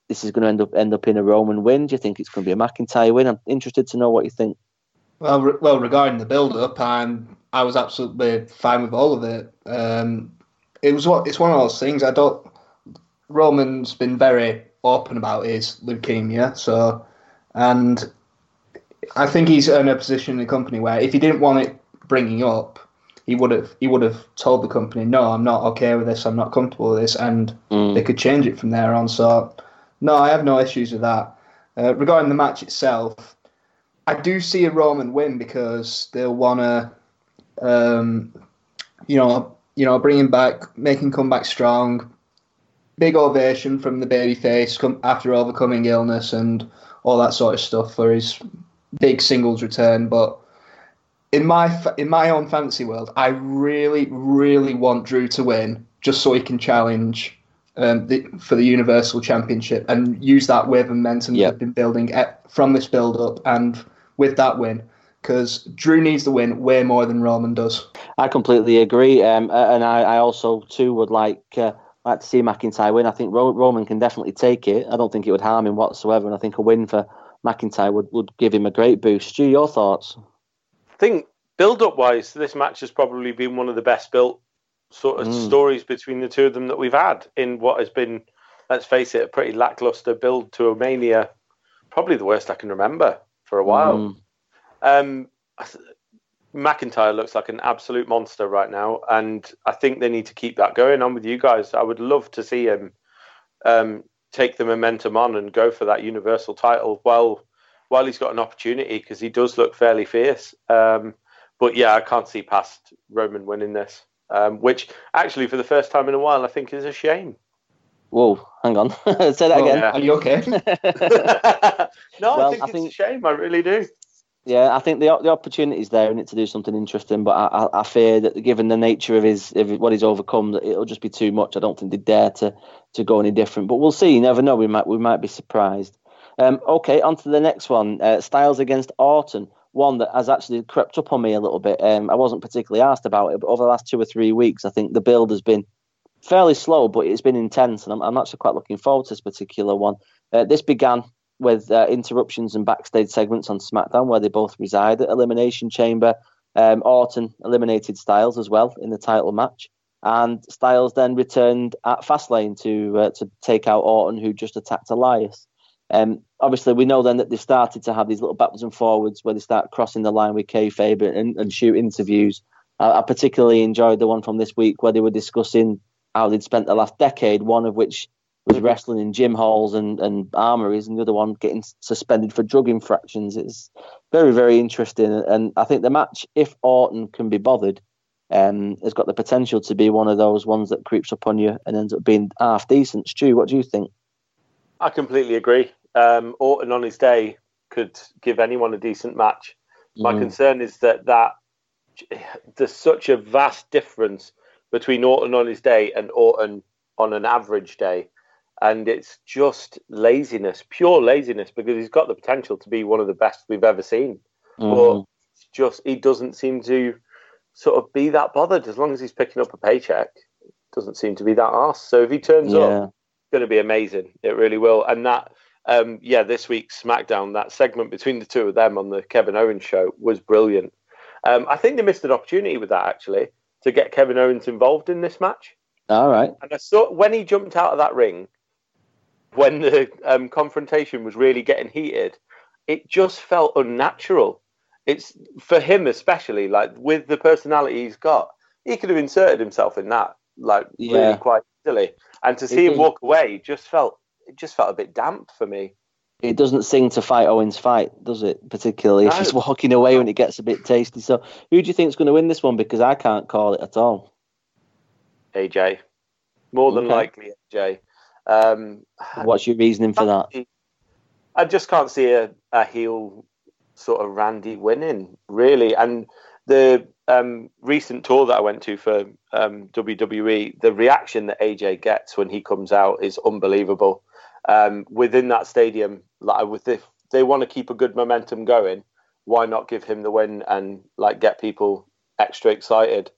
this is going to end up end up in a Roman win? Do you think it's going to be a McIntyre win? I'm interested to know what you think. Well, re- well, regarding the build-up, I'm I was absolutely fine with all of it. Um, it was what it's one of those things. I don't. Roman's been very open about his leukemia. So, and I think he's in a position in the company where if he didn't want it bringing up, he would have he would have told the company, no, I'm not okay with this, I'm not comfortable with this, and mm. they could change it from there on. So, no, I have no issues with that. Uh, regarding the match itself, I do see a Roman win because they'll want to, um, you know, you know, bring him back, make him come back strong, big ovation from the babyface after overcoming illness and all that sort of stuff for his big singles return. But in my in my own fantasy world, I really, really want Drew to win just so he can challenge um, the, for the Universal Championship and use that wave of momentum yep. they've been building at, from this build up and with that win. Because Drew needs the win way more than Roman does. I completely agree, um, and I, I, also too would like uh, like to see McIntyre win. I think Roman can definitely take it. I don't think it would harm him whatsoever, and I think a win for McIntyre would, would give him a great boost. Stu, your thoughts? I think build up wise, this match has probably been one of the best built sort of mm. stories between the two of them that we've had in what has been, let's face it, a pretty lackluster build to a mania. Probably the worst I can remember for a while. Mm. Um, McIntyre looks like an absolute monster right now, and I think they need to keep that going on with you guys. I would love to see him um, take the momentum on and go for that Universal title while while he's got an opportunity because he does look fairly fierce. Um, but yeah, I can't see past Roman winning this, um, which actually for the first time in a while I think is a shame. Whoa, hang on. Say that oh, again. Yeah. Are you okay? no, well, I think I it's think... a shame. I really do. Yeah, I think the the opportunity is there in it to do something interesting, but I, I, I fear that given the nature of his of what he's overcome, that it'll just be too much. I don't think they dare to to go any different. But we'll see. You never know. We might we might be surprised. Um, okay, on to the next one. Uh, Styles against Orton. One that has actually crept up on me a little bit. Um, I wasn't particularly asked about it, but over the last two or three weeks, I think the build has been fairly slow, but it's been intense, and I'm, I'm actually quite looking forward to this particular one. Uh, this began with uh, interruptions and backstage segments on SmackDown, where they both reside at Elimination Chamber. Um, Orton eliminated Styles as well in the title match, and Styles then returned at Fastlane to uh, to take out Orton, who just attacked Elias. Um, obviously, we know then that they've started to have these little backwards and forwards where they start crossing the line with kayfabe and, and shoot interviews. I, I particularly enjoyed the one from this week where they were discussing how they'd spent the last decade, one of which was wrestling in gym halls and, and armories, and the other one getting suspended for drug infractions. It's very, very interesting. And I think the match, if Orton can be bothered, um, has got the potential to be one of those ones that creeps up on you and ends up being half decent. Stu, what do you think? I completely agree. Um, Orton on his day could give anyone a decent match. My mm. concern is that that there's such a vast difference between Orton on his day and Orton on an average day. And it's just laziness, pure laziness, because he's got the potential to be one of the best we've ever seen. Mm. But just he doesn't seem to sort of be that bothered as long as he's picking up a paycheck. Doesn't seem to be that asked. So if he turns yeah. up, it's going to be amazing. It really will. And that, um, yeah, this week's SmackDown, that segment between the two of them on the Kevin Owens show was brilliant. Um, I think they missed an opportunity with that actually to get Kevin Owens involved in this match. All right. And I saw when he jumped out of that ring, when the um, confrontation was really getting heated, it just felt unnatural. It's for him especially, like with the personality he's got, he could have inserted himself in that, like yeah. really quite easily. And to see it him walk away just felt it just felt a bit damp for me. It doesn't sing to fight Owens fight, does it? Particularly if he's walking away when it gets a bit tasty. So, who do you think is going to win this one? Because I can't call it at all. AJ, more than okay. likely AJ. Um, What's your reasoning for that? I just can't see a, a heel sort of Randy winning really, and the um, recent tour that I went to for um, WWE, the reaction that AJ gets when he comes out is unbelievable um, within that stadium, like with if they want to keep a good momentum going, why not give him the win and like get people extra excited?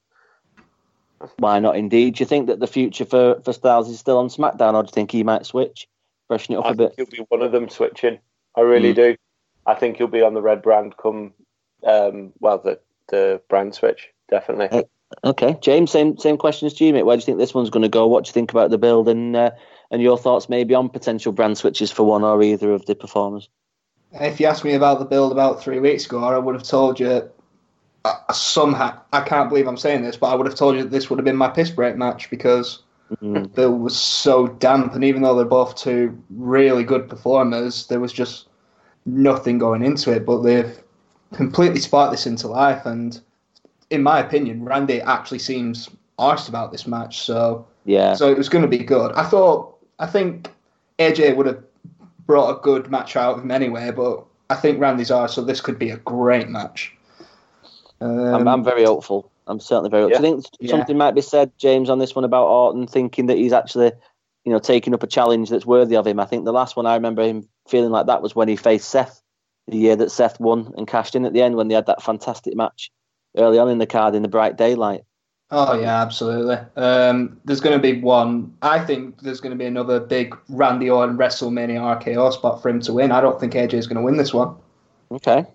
Why not? Indeed, do you think that the future for for Styles is still on SmackDown, or do you think he might switch, freshen it up I a bit? he'll be one of them switching. I really mm. do. I think he'll be on the red brand come, um, well, the the brand switch definitely. Uh, okay, James, same same questions to you, mate. Where do you think this one's going to go? What do you think about the build and uh, and your thoughts maybe on potential brand switches for one or either of the performers. If you asked me about the build about three weeks ago, I would have told you. Uh, somehow, I can't believe I'm saying this, but I would have told you that this would have been my piss break match because mm-hmm. bill was so damp, and even though they're both two really good performers, there was just nothing going into it. But they've completely sparked this into life, and in my opinion, Randy actually seems arsed about this match. So yeah, so it was going to be good. I thought I think AJ would have brought a good match out of him anyway, but I think Randy's are, so this could be a great match. Um, I'm, I'm, very hopeful. I'm certainly very hopeful. Yeah. I think something yeah. might be said, James, on this one about Orton thinking that he's actually, you know, taking up a challenge that's worthy of him. I think the last one I remember him feeling like that was when he faced Seth, the year that Seth won and cashed in at the end when they had that fantastic match early on in the card in the bright daylight. Oh yeah, absolutely. Um, there's going to be one. I think there's going to be another big Randy Orton WrestleMania RKO spot for him to win. I don't think AJ is going to win this one. Okay,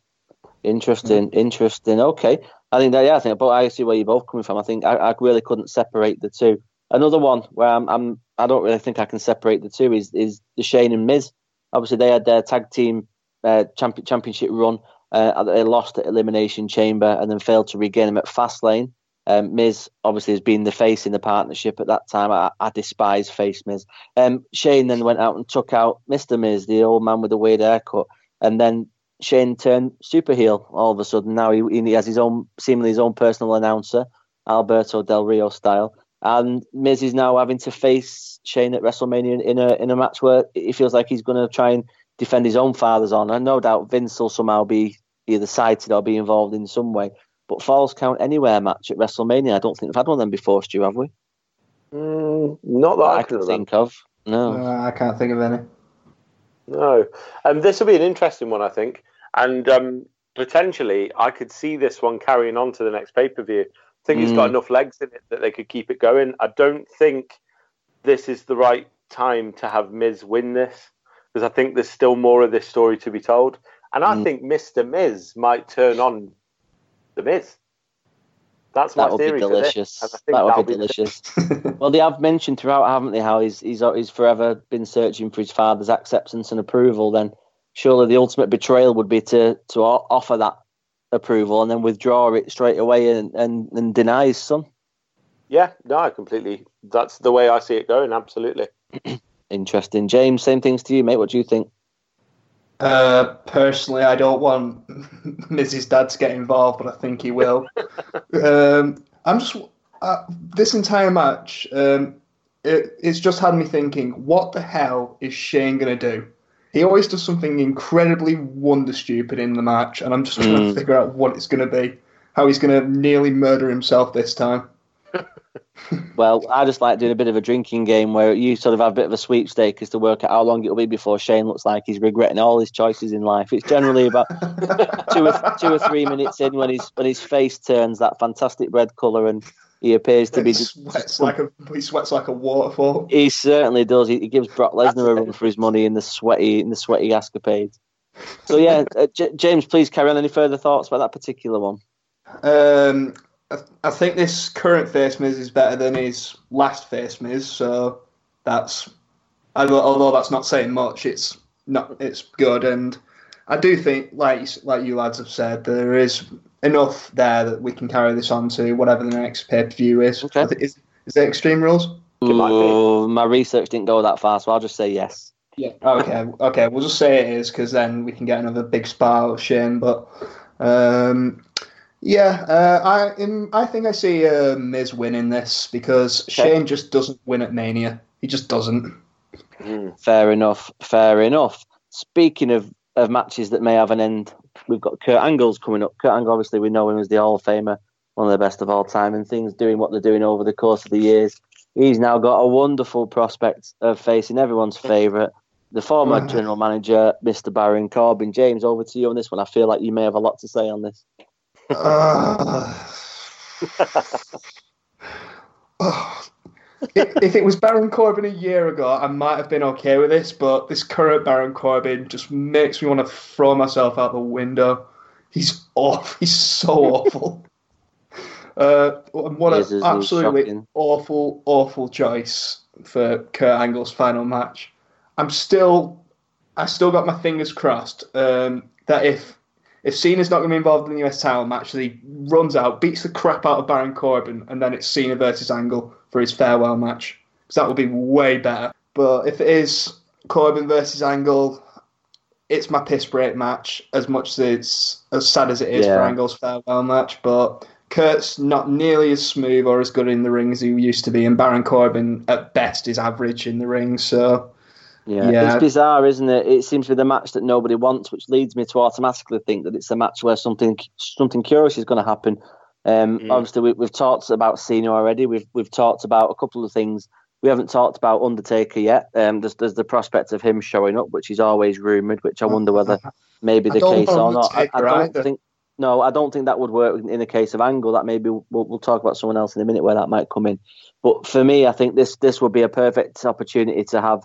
interesting, mm-hmm. interesting. Okay, I think that yeah, I think, but I see where you're both coming from. I think I, I really couldn't separate the two. Another one where I'm, I'm I don't really think I can separate the two is is the Shane and Miz. Obviously, they had their tag team uh, champion, championship run. Uh, they lost at Elimination Chamber and then failed to regain them at Fastlane. Um, Miz obviously has been the face in the partnership at that time. I, I despise face Miz. Um, Shane then went out and took out Mr. Miz, the old man with the weird haircut, and then Shane turned super heel all of a sudden. Now he, he has his own, seemingly his own personal announcer, Alberto Del Rio style, and Miz is now having to face Shane at WrestleMania in a in a match where he feels like he's going to try and defend his own father's honor. No doubt Vince will somehow be either cited or be involved in some way. But Falls Count Anywhere match at WrestleMania, I don't think we've had one of them before, Stu, have we? Mm, not that, I, can think of. No. Uh, I can't think of any. No. Um, this will be an interesting one, I think. And um, potentially, I could see this one carrying on to the next pay per view I think it's got Mm. enough legs in it that they could keep it going. I don't think this is the right time to have Miz win this because I think there's still more of this story to be told. And I Mm. think Mr. Miz might turn on the Miz. That's my That would be theory. this, delicious. That would be the- delicious. Well, they have mentioned throughout, haven't they, how he's he's he's forever been searching for his father's acceptance and approval. Then surely the ultimate betrayal would be to to offer that approval and then withdraw it straight away and and, and deny his son. Yeah, no, I completely. That's the way I see it going. Absolutely. Interesting, James. Same things to you, mate. What do you think? Uh, personally, I don't want Miz's Dad to get involved, but I think he will. um, I'm just uh, this entire match. Um, it, it's just had me thinking, what the hell is Shane gonna do? He always does something incredibly wonder stupid in the match, and I'm just trying Mm. to figure out what it's gonna be. How he's gonna nearly murder himself this time. Well, I just like doing a bit of a drinking game where you sort of have a bit of a sweepstake as to work out how long it'll be before Shane looks like he's regretting all his choices in life. It's generally about two or two or three minutes in when his when his face turns that fantastic red colour and he appears to be. He sweats like a he sweats like a waterfall. He certainly does. He, he gives Brock Lesnar a run for his money in the sweaty in the sweaty escapades. So yeah, uh, J- James, please carry on. Any further thoughts about that particular one? Um, I, I think this current face Miz is better than his last face Miz, so that's although, although that's not saying much. It's not. It's good, and I do think, like you- like you lads have said, there is enough there that we can carry this on to whatever the next pay per view is. Okay. Is, is it Extreme Rules? It. Ooh, my research didn't go that far, so I'll just say yes. Yeah. Okay. Okay. We'll just say it is because then we can get another big spot out of Shane. But um, yeah, uh, I in, I think I see uh, Miz winning this because Shane just doesn't win at Mania. He just doesn't. Mm. Fair enough. Fair enough. Speaking of, of matches that may have an end, we've got Kurt Angle's coming up. Kurt Angle, obviously, we know him as the Hall of Famer, one of the best of all time, and things doing what they're doing over the course of the years. He's now got a wonderful prospect of facing everyone's favourite, the former general manager, Mr. Baron Corbin. James, over to you on this one. I feel like you may have a lot to say on this. Uh, oh. If, it was Baron Corbin a year ago, I might have been okay with this, but this current Baron Corbin just makes me want to throw myself out the window. He's off. He's so awful. Uh, and what an absolutely Shocking. awful, awful choice for Kurt Angle's final match. I'm still, I still got my fingers crossed um, that if if Cena's not going to be involved in the US title match, that he runs out, beats the crap out of Baron Corbin, and then it's Cena versus Angle for his farewell match. Because that would be way better. But if it is Corbin versus Angle, it's my piss break match. As much as it's as sad as it is for Angle's farewell match, but Kurt's not nearly as smooth or as good in the ring as he used to be, and Baron Corbin at best is average in the ring. So Yeah. Yeah. It's bizarre, isn't it? It seems to be the match that nobody wants, which leads me to automatically think that it's a match where something something curious is going to happen. Um, Mm. Obviously, we, we've talked about Cena already. We've we've talked about a couple of things. We haven't talked about Undertaker yet. Um, there's, there's the prospect of him showing up, which is always rumored. Which I wonder whether maybe I the case or not. I, I don't either. think. No, I don't think that would work in the case of Angle. That maybe we'll, we'll talk about someone else in a minute where that might come in. But for me, I think this this would be a perfect opportunity to have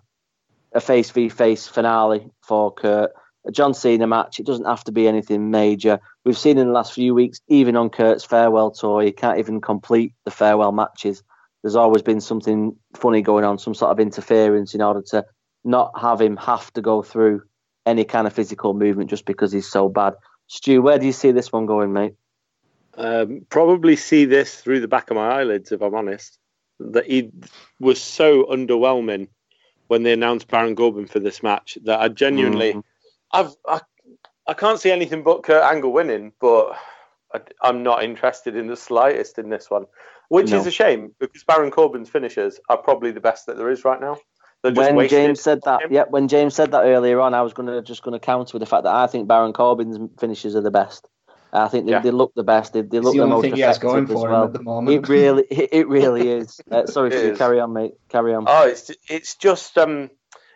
a face v face finale for Kurt. A John Cena match. It doesn't have to be anything major. We've seen in the last few weeks, even on Kurt's farewell tour, he can't even complete the farewell matches. There's always been something funny going on, some sort of interference in order to not have him have to go through any kind of physical movement just because he's so bad. Stu, where do you see this one going, mate? Um, probably see this through the back of my eyelids, if I'm honest. That he was so underwhelming when they announced Baron Corbin for this match that I genuinely, Mm. I've, I, I can't see anything but Kurt Angle winning, but I, I'm not interested in the slightest in this one, which No. is a shame because Baron Corbin's finishers are probably the best that there is right now. Just when James said that, him. yeah, when James said that earlier on, I was gonna just gonna counter with the fact that I think Baron Corbin's finishes are the best. I think they, Yeah. they look the best. They, they it's look the the only most thing he has effective going as for him well. at the moment. It really, it, it really is. Uh, sorry, It Stu, carry on, mate. Carry on. Oh, it's it's just um,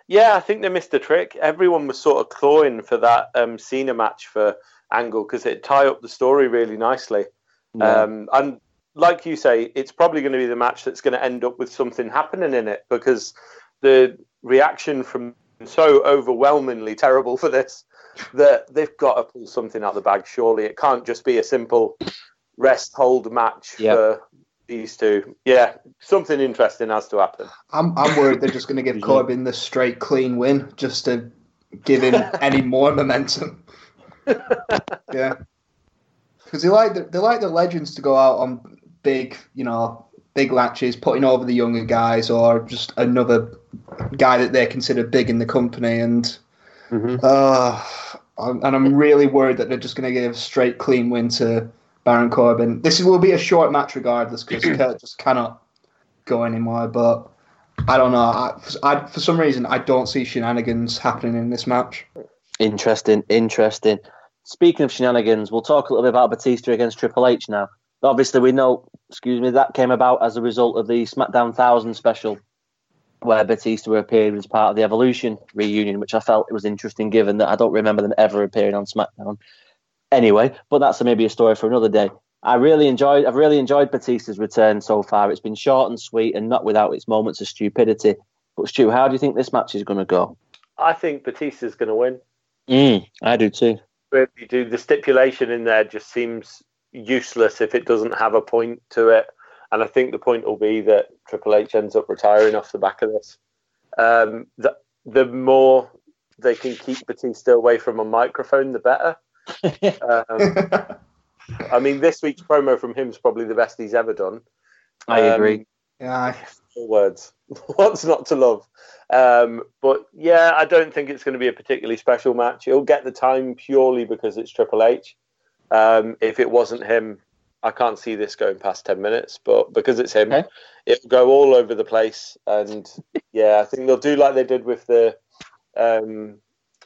yeah. I think they missed a trick. Everyone was sort of clawing for that um Cena match for Angle because it tie up the story really nicely. Yeah. Um, and like you say, it's probably going to be the match that's going to end up with something happening in it because the reaction from so overwhelmingly terrible for this that they've got to pull something out of the bag. Surely it can't just be a simple rest hold match Yep. for these two. Yeah, something interesting has to happen. I'm, I'm worried they're just going to give Corbin the straight clean win just to give him any more momentum. yeah, because they like the, they like the legends to go out on big, you know, big matches, putting over the younger guys or just another guy that they consider big in the company. And uh, I'm- and I'm really worried that they're just going to give a straight clean win to Baron Corbin. This will be a short match regardless because Kurt just cannot go anymore. But I don't know. I, I, for some reason, I don't see shenanigans happening in this match. Interesting, interesting. Speaking of shenanigans, we'll talk a little bit about Batista against Triple H now. Obviously, we know, excuse me, that came about as a result of the SmackDown 1000 special where Batista appeared as part of the Evolution reunion, which I felt it was interesting given that I don't remember them ever appearing on SmackDown. Anyway, but that's maybe a story for another day. I really enjoyed I've really enjoyed Batista's return so far. It's been short and sweet and not without its moments of stupidity. But Stu, how do you think this match is going to go? I think Batista's going to win. Mm, I do too. really do. The stipulation in there just seems useless if it doesn't have a point to it. And I think the point will be that Triple H ends up retiring off the back of this. Um, the, the more they can keep Batista away from a microphone, the better. Um, I mean, this week's promo from him is probably the best he's ever done. I Um, agree. yeah, Four words. What's not to love? Um, but yeah, I don't think it's going to be a particularly special match. It'll get the time purely because it's Triple H. Um, if it wasn't him, I can't see this going past 10 minutes. But because it's him, Okay. it'll go all over the place. And yeah, I think they'll do like they did with the, um,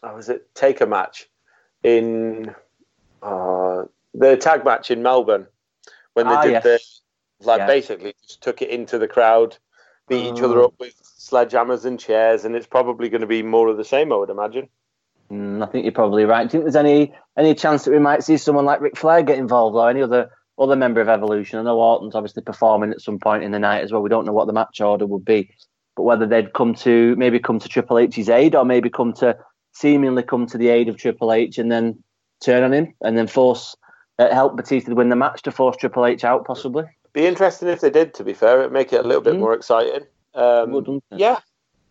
how was it, Taker match in uh, the tag match in Melbourne when they Ah, did yes. the, like Yeah. basically just took it into the crowd, beat each other Oh. up with sledgehammers and chairs, and it's probably going to be more of the same, I would imagine. Mm, I think you're probably right. Do you think there's any any chance that we might see someone like Ric Flair get involved or any other other member of Evolution? I know Orton's obviously performing at some point in the night as well. We don't know what the match order would be, but whether they'd come to maybe come to Triple H's aid or maybe come to seemingly come to the aid of Triple H and then turn on him and then force uh, help Batista to win the match to force Triple H out possibly. Be interesting if they did. To be fair, it'd make it a little bit Mhm. more exciting. Um, Would, wouldn't it? yeah,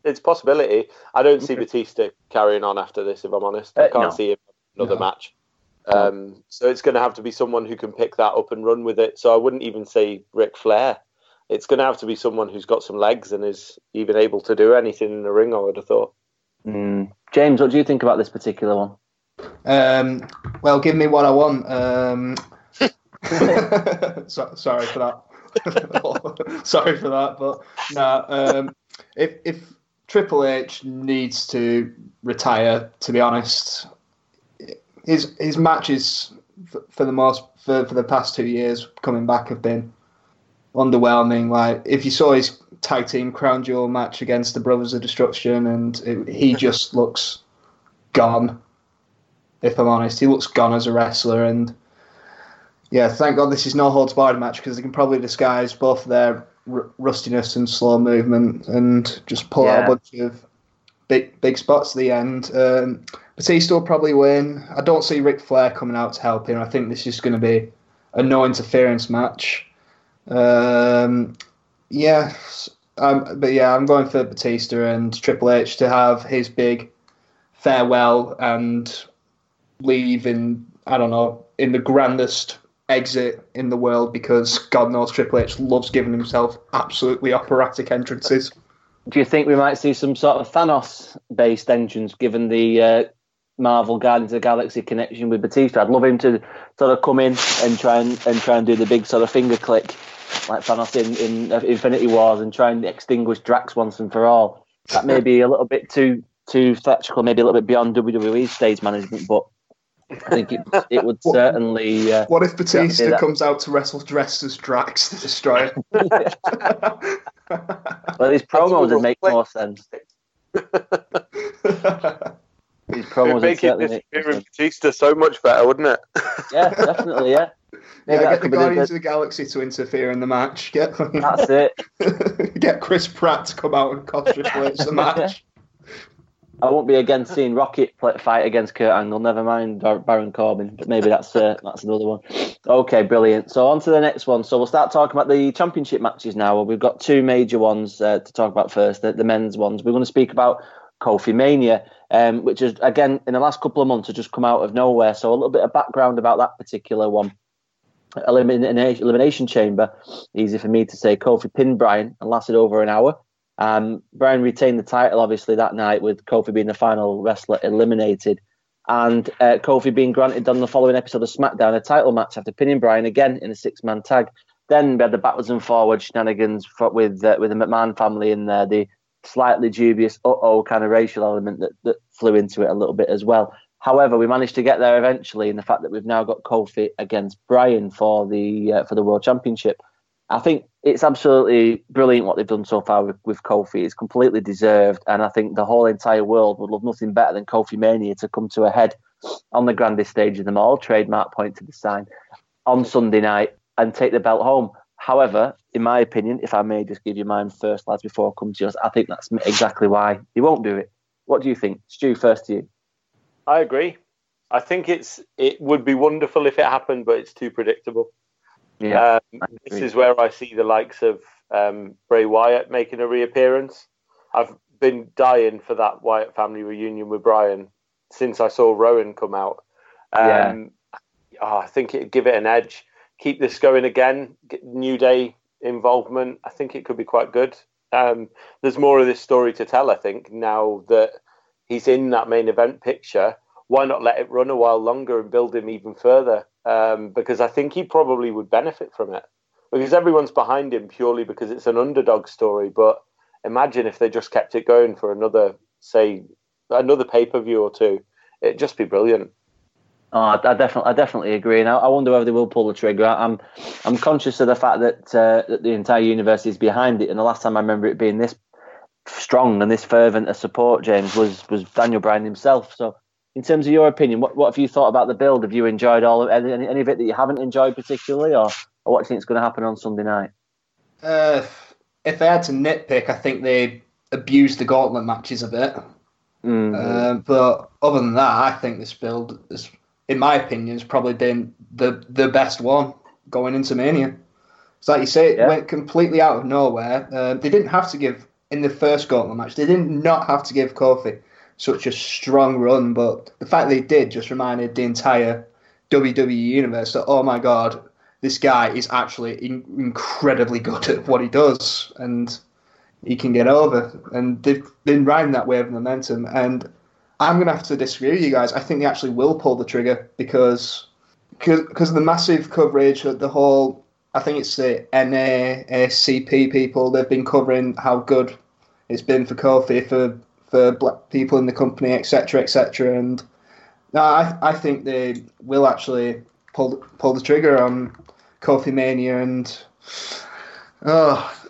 it's a possibility. I don't see Batista carrying on after this. If I'm honest, I Uh, can't no. see him another No. match. Um, so it's going to have to be someone who can pick that up and run with it. So I wouldn't even say Ric Flair. It's going to have to be someone who's got some legs and is even able to do anything in the ring. I would have thought. Mm. James, what do you think about this particular one? Um, well, give me what I want. Um, so, sorry for that. sorry for that, but no. Um, if if Triple H needs to retire, to be honest, his his matches for, for the most for, for the past two years coming back have been underwhelming. Like if you saw his tag team crown jewel match against the Brothers of Destruction, and it, he just looks gone if I'm honest. He looks gone as a wrestler, and yeah, thank God this is no holds barred match because they can probably disguise both their r- rustiness and slow movement and just pull out a bunch of big big spots at the end. Um, Batista will probably win. I don't see Ric Flair coming out to help him. I think this is going to be a no interference match. Um, yeah, um, but yeah, I'm going for Batista and Triple H to have his big farewell and leave in I don't know in the grandest exit in the world because God knows Triple H loves giving himself absolutely operatic entrances. Do you think we might see some sort of Thanos based entrance given the uh, Marvel Guardians of the Galaxy connection with Batista? I'd love him to sort of come in and try and, and try and do the big sort of finger click like Thanos in, in uh, Infinity Wars and try and extinguish Drax once and for all. That may be a little bit too too theatrical, maybe a little bit beyond WWE stage management, but I think it, it would certainly. Uh, What if Batista Yeah, comes out to wrestle dressed as Drax the Destroyer? well, these promos would make more sense. These promos It'd would make it certainly make more sense. Batista so much better, wouldn't it? Yeah, definitely, yeah. yeah, get the Guardians of the Galaxy to interfere in the match. Get that's it. get Chris Pratt to come out and cost the match. I won't be again seeing Rocket fight against Kurt Angle. Never mind Baron Corbin, but maybe that's uh, that's another one. Okay, brilliant. So on to the next one. So we'll start talking about the championship matches now. We've got two major ones uh, to talk about first. The, the, men's ones. We're going to speak about Kofi Mania, um, which is again in the last couple of months has just come out of nowhere. So a little bit of background about that particular one. Elimination, elimination chamber. Easy for me to say. Kofi pinned Bryan and lasted over an hour. Um, Bryan retained the title, obviously, that night with Kofi being the final wrestler eliminated. And uh, Kofi being granted on the following episode of SmackDown a title match after pinning Bryan again in a six man tag. Then we had the backwards and forwards shenanigans with uh, with the McMahon family in there, the slightly dubious uh oh kind of racial element that, that flew into it a little bit as well. However, we managed to get there eventually in the fact that we've now got Kofi against Bryan for the uh, for the World Championship. I think it's absolutely brilliant what they've done so far with, with Kofi. It's completely deserved, and I think the whole entire world would love nothing better than Kofi Mania to come to a head on the grandest stage of them all, trademark point to the sign, on Sunday night and take the belt home. However, in my opinion, if I may just give you mine first, lads, before I come to yours, I think that's exactly why he won't do it. What do you think, Stu? First to you. I agree. I think it's it would be wonderful if it happened, but it's too predictable. Yeah, um, this is where I see the likes of um, Bray Wyatt making a reappearance. I've been dying for that Wyatt family reunion with Bryan since I saw Rowan come out. Um, yeah. Oh, I think it'd give it an edge. Keep this going again. Get New Day involvement. I think it could be quite good. Um, there's more of this story to tell. I think now that he's in that main event picture, why not let it run a while longer and build him even further? um, because I think he probably would benefit from it because everyone's behind him purely because it's an underdog story. But imagine if they just kept it going for another, say, another pay per view or two, it'd just be brilliant. Oh, I definitely, I definitely agree. And I, I wonder whether they will pull the trigger. I'm, I'm conscious of the fact that uh, that the entire universe is behind it. And the last time I remember it being this strong and this fervent a support, James, was was Daniel Bryan himself. So in terms of your opinion, what, what have you thought about the build? Have you enjoyed all of any, any of it that you haven't enjoyed particularly, or, or what do you think is going to happen on Sunday night? Uh, if I had to nitpick, I think they abused the gauntlet matches a bit. Mm. Uh, but other than that, I think this build, is, in my opinion, has probably been the the best one going into Mania. It's like you say, it yeah. went completely out of nowhere. Uh, they didn't have to give in the first gauntlet match. They did not have to give Kofi such a strong run, but the fact they did just reminded the entire WWE universe that oh my god, this guy is actually in- incredibly good at what he does, and he can get over. And they've been riding that wave of momentum. And I'm gonna have to disagree with you guys. I think they actually will pull the trigger because because of the massive coverage, the whole. I think it's the NAACP people. They've been covering how good it's been for Kofi for for black people in the company, etc., etc. And no, I I think they will actually pull pull the trigger on Kofi Mania and oh,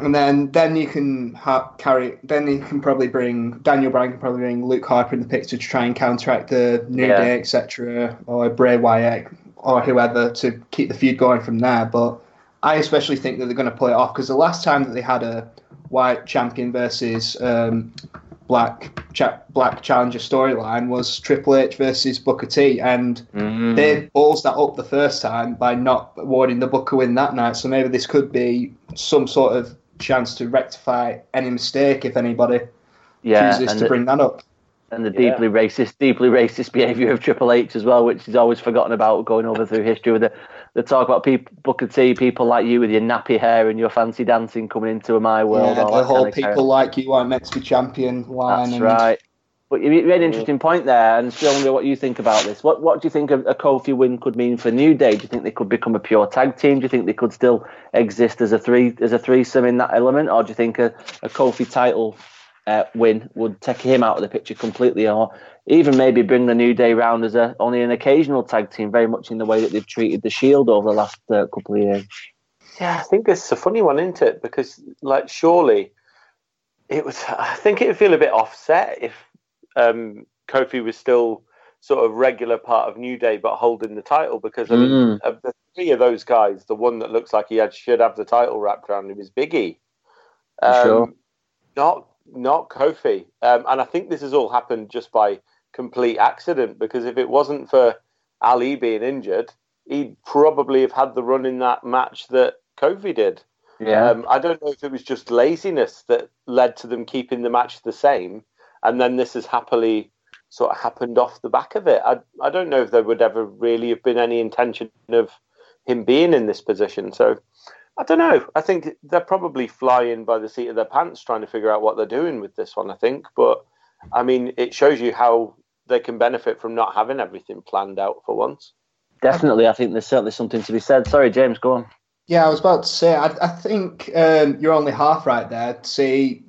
and then then you can ha- carry. Then you can probably bring Daniel Bryan can probably bring Luke Harper in the picture to try and counteract the New yeah. Day, etc., or Bray Wyatt or whoever to keep the feud going from there. But I especially think that they're going to pull it off because the last time that they had a white champion versus um, black cha- black challenger storyline was Triple H versus Booker T, and mm. they balls that up the first time by not awarding the Booker win that night. So maybe this could be some sort of chance to rectify any mistake if anybody yeah, chooses to the, bring that up. And the yeah. deeply racist, deeply racist behaviour of Triple H as well, which is always forgotten about going over through history with the the talk about people, Booker T, people like you with your nappy hair and your fancy dancing coming into my world. Yeah, the whole people like you aren't meant to be champion line. That's and... right. But you made an interesting point there, and still wonder what you think about this. What What do you think a, a Kofi win could mean for New Day? Do you think they could become a pure tag team? Do you think they could still exist as a three as a threesome in that element, or do you think a, a Kofi title uh, win would take him out of the picture completely, or even maybe bring the New Day round as a only an occasional tag team, very much in the way that they've treated the Shield over the last uh, couple of years. Yeah, I think it's a funny one, isn't it? Because like, surely it was. I think it would feel a bit offset if um, Kofi was still sort of regular part of New Day, but holding the title because mean, mm. of the three of those guys, the one that looks like he had, should have the title wrapped around him is Biggie. Um, sure. Not not Kofi. Um, and I think this has all happened just by complete accident because if it wasn't for Ali being injured, he'd probably have had the run in that match that Kofi did. Yeah. Um, I don't know if it was just laziness that led to them keeping the match the same, and then this has happily sort of happened off the back of it. I I don't know if there would ever really have been any intention of him being in this position. So I don't know. I think they're probably flying by the seat of their pants trying to figure out what they're doing with this one. I think, but I mean, it shows you how they can benefit from not having everything planned out for once. Definitely, I think there's certainly something to be said. Sorry, James, go on. Yeah, I was about to say, I, I think um, you're only half right there. See,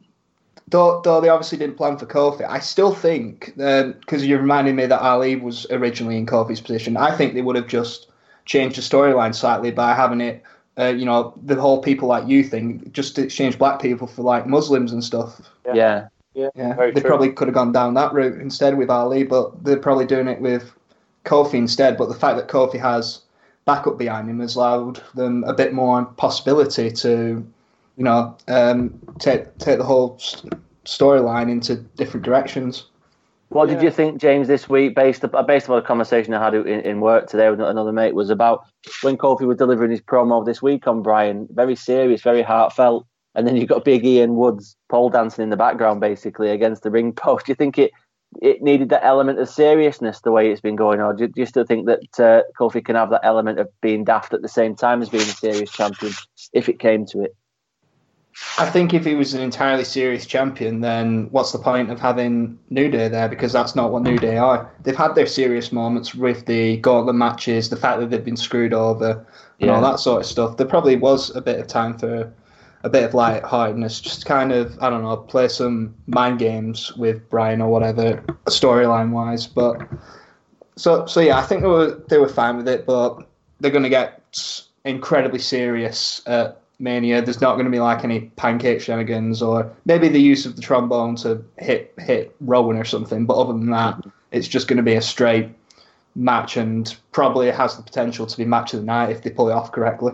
though, though they obviously didn't plan for Kofi, I still think, because um, you're reminding me that Ali was originally in Kofi's position, I think they would have just changed the storyline slightly by having it, uh, you know, the whole people like you thing, just to exchange black people for like Muslims and stuff. Yeah. Yeah. Yeah, yeah. they true. probably could have gone down that route instead with Ali, but they're probably doing it with Kofi instead. But the fact that Kofi has backup behind him has allowed them a bit more possibility to, you know, um, take take the whole storyline into different directions. What yeah. did you think, James, this week, based up, based on a conversation I had in, in work today with another mate, was about when Kofi was delivering his promo this week on Bryan, very serious, very heartfelt, and then you've got Big Ian Woods pole dancing in the background, basically against the ring post. Do you think it it needed that element of seriousness the way it's been going on? Do, do you still think that uh, Kofi can have that element of being daft at the same time as being a serious champion if it came to it? I think if he was an entirely serious champion, then what's the point of having New Day there? Because that's not what New Day are. They've had their serious moments with the gauntlet matches, the fact that they've been screwed over, and yeah. all that sort of stuff. There probably was a bit of time for a bit of light-heartedness, just kind of I don't know, play some mind games with Bryan or whatever, storyline wise. But so so yeah, I think they were they were fine with it, but they're going to get incredibly serious at Mania. There's not going to be like any pancake shenanigans or maybe the use of the trombone to hit hit Rowan or something. But other than that, it's just going to be a straight match and probably it has the potential to be match of the night if they pull it off correctly.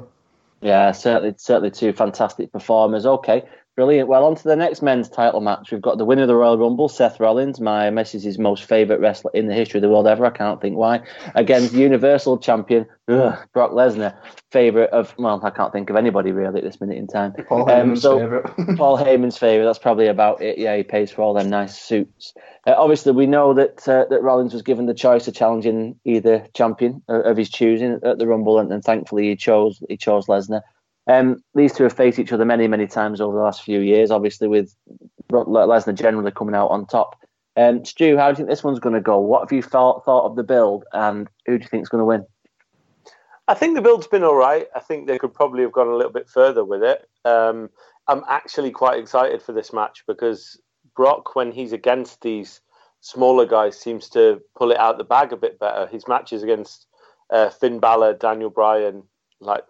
Yeah, certainly, certainly two fantastic performers. Okay, brilliant. Well, on to the next men's title match. We've got the winner of the Royal Rumble, Seth Rollins, my missus' most favourite wrestler in the history of the world ever. I can't think why. Against Universal Champion ugh, Brock Lesnar, favourite of well, I can't think of anybody really at this minute in time. Paul um, Heyman's so, favourite. Paul Heyman's favourite. That's probably about it. Yeah, he pays for all them nice suits. Uh, obviously, we know that uh, that Rollins was given the choice of challenging either champion of his choosing at the Rumble, and, and thankfully he chose he chose Lesnar. Um, these two have faced each other many, many times over the last few years. Obviously, with Lesnar generally coming out on top. Um, Stu, how do you think this one's going to go? What have you thought thought of the build, and who do you think is going to win? I think the build's been all right. I think they could probably have gone a little bit further with it. Um, I'm actually quite excited for this match because Brock, when he's against these smaller guys, seems to pull it out the bag a bit better. His matches against uh, Finn Balor, Daniel Bryan, like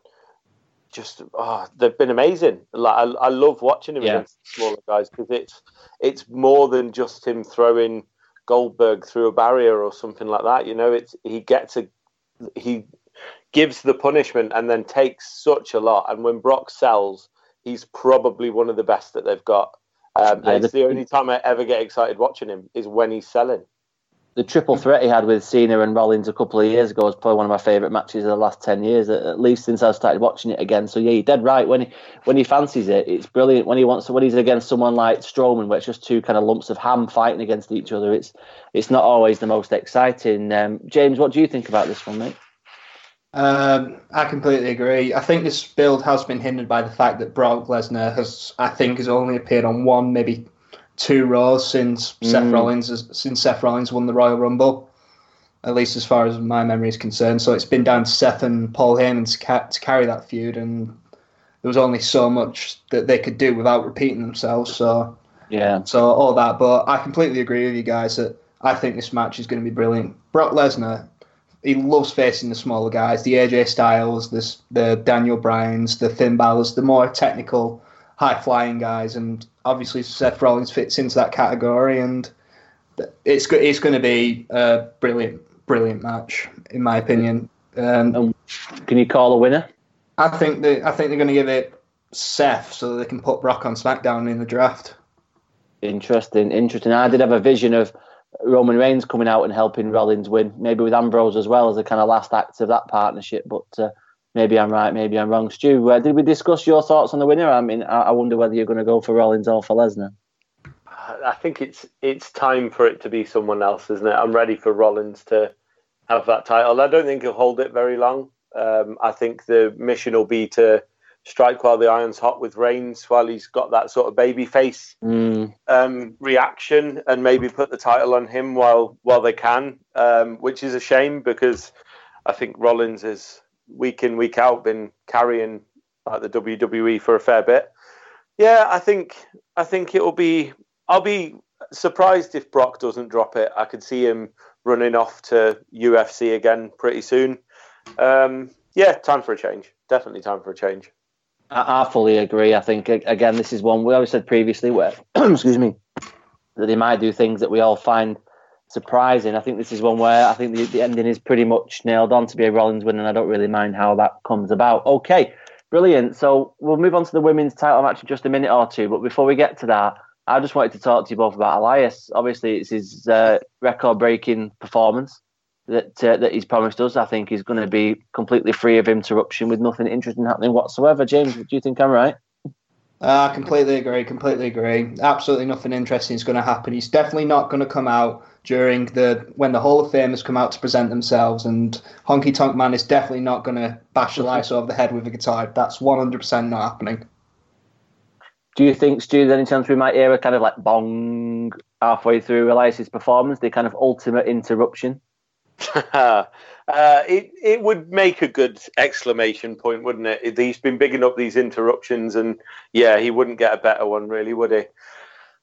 just oh, they've been amazing. Like I, I love watching him yeah. against smaller guys because it's it's more than just him throwing Goldberg through a barrier or something like that. You know, it's he gets a he gives the punishment and then takes such a lot. And when Brock sells, he's probably one of the best that they've got. Um, yeah, it's the, the only time I ever get excited watching him is when he's selling. The triple threat he had with Cena and Rollins a couple of years ago was probably one of my favourite matches of the last ten years, at least since I started watching it again. So yeah, you're dead right. When he when he fancies it, it's brilliant. When he wants when he's against someone like Strowman, where it's just two kind of lumps of ham fighting against each other, it's it's not always the most exciting. Um, James, what do you think about this one, mate? Um, I completely agree. I think this build has been hindered by the fact that Brock Lesnar has, I think, has only appeared on one, maybe two Raws since mm. Seth Rollins has, since Seth Rollins won the Royal Rumble. At least as far as my memory is concerned. So it's been down to Seth and Paul Heyman to, ca- to carry that feud, and there was only so much that they could do without repeating themselves. So yeah, so all that. But I completely agree with you guys that I think this match is going to be brilliant. Brock Lesnar he loves facing the smaller guys, the AJ Styles, the the Daniel Bryans, the Finn Balor's, the more technical, high flying guys, and obviously Seth Rollins fits into that category, and it's it's going to be a brilliant, brilliant match in my opinion. Um, can you call a winner? I think they, I think they're going to give it Seth so they can put Brock on SmackDown in the draft. Interesting, interesting. I did have a vision of Roman Reigns coming out and helping Rollins win, maybe with Ambrose as well as a kind of last act of that partnership. But uh, maybe I'm right, maybe I'm wrong. Stu, uh, did we discuss your thoughts on the winner? I mean, I, I wonder whether you're going to go for Rollins or for Lesnar. I think it's it's time for it to be someone else, isn't it? I'm ready for Rollins to have that title. I don't think he'll hold it very long. Um, I think the mission will be to strike while the iron's hot with Reigns, while he's got that sort of baby face Mm, um, reaction, and maybe put the title on him while while they can, um, which is a shame because I think Rollins has week in week out been carrying like the WWE for a fair bit. Yeah, I think I think it will be. I'll be surprised if Brock doesn't drop it. I could see him running off to UFC again pretty soon. Um, yeah, time for a change. Definitely time for a change. I, I fully agree. I think again, this is one we always said previously where, excuse me, that they might do things that we all find surprising. I think this is one where I think the, the ending is pretty much nailed on to be a Rollins win, and I don't really mind how that comes about. Okay, brilliant. So we'll move on to the women's title match in just a minute or two. But before we get to that, I just wanted to talk to you both about Elias. Obviously, it's his uh, record-breaking performance that uh, that he's promised us. I think he's going to be completely free of interruption with nothing interesting happening whatsoever. James, do you think I'm right? I completely agree. Completely agree. Absolutely nothing interesting is going to happen. He's definitely not going to come out during the when the Hall of Famers come out to present themselves, and Honky Tonk Man is definitely not going to bash Elias over the head with a guitar. That's one hundred percent not happening. Do you think, Stu, there's any chance we might hear a kind of like bong halfway through Elias's performance, the kind of ultimate interruption? uh, it it would make a good exclamation point, wouldn't it? He's been bigging up these interruptions, and yeah, he wouldn't get a better one, really, would he?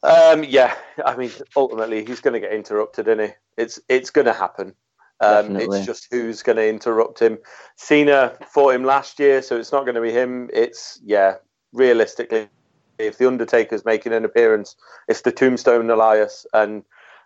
Um, yeah, I mean, ultimately, he's going to get interrupted, isn't he? It's it's going to happen. Um, it's just who's going to interrupt him. Cena fought him last year, so it's not going to be him. It's yeah, realistically, if the Undertaker's making an appearance, it's the Tombstone Elias, and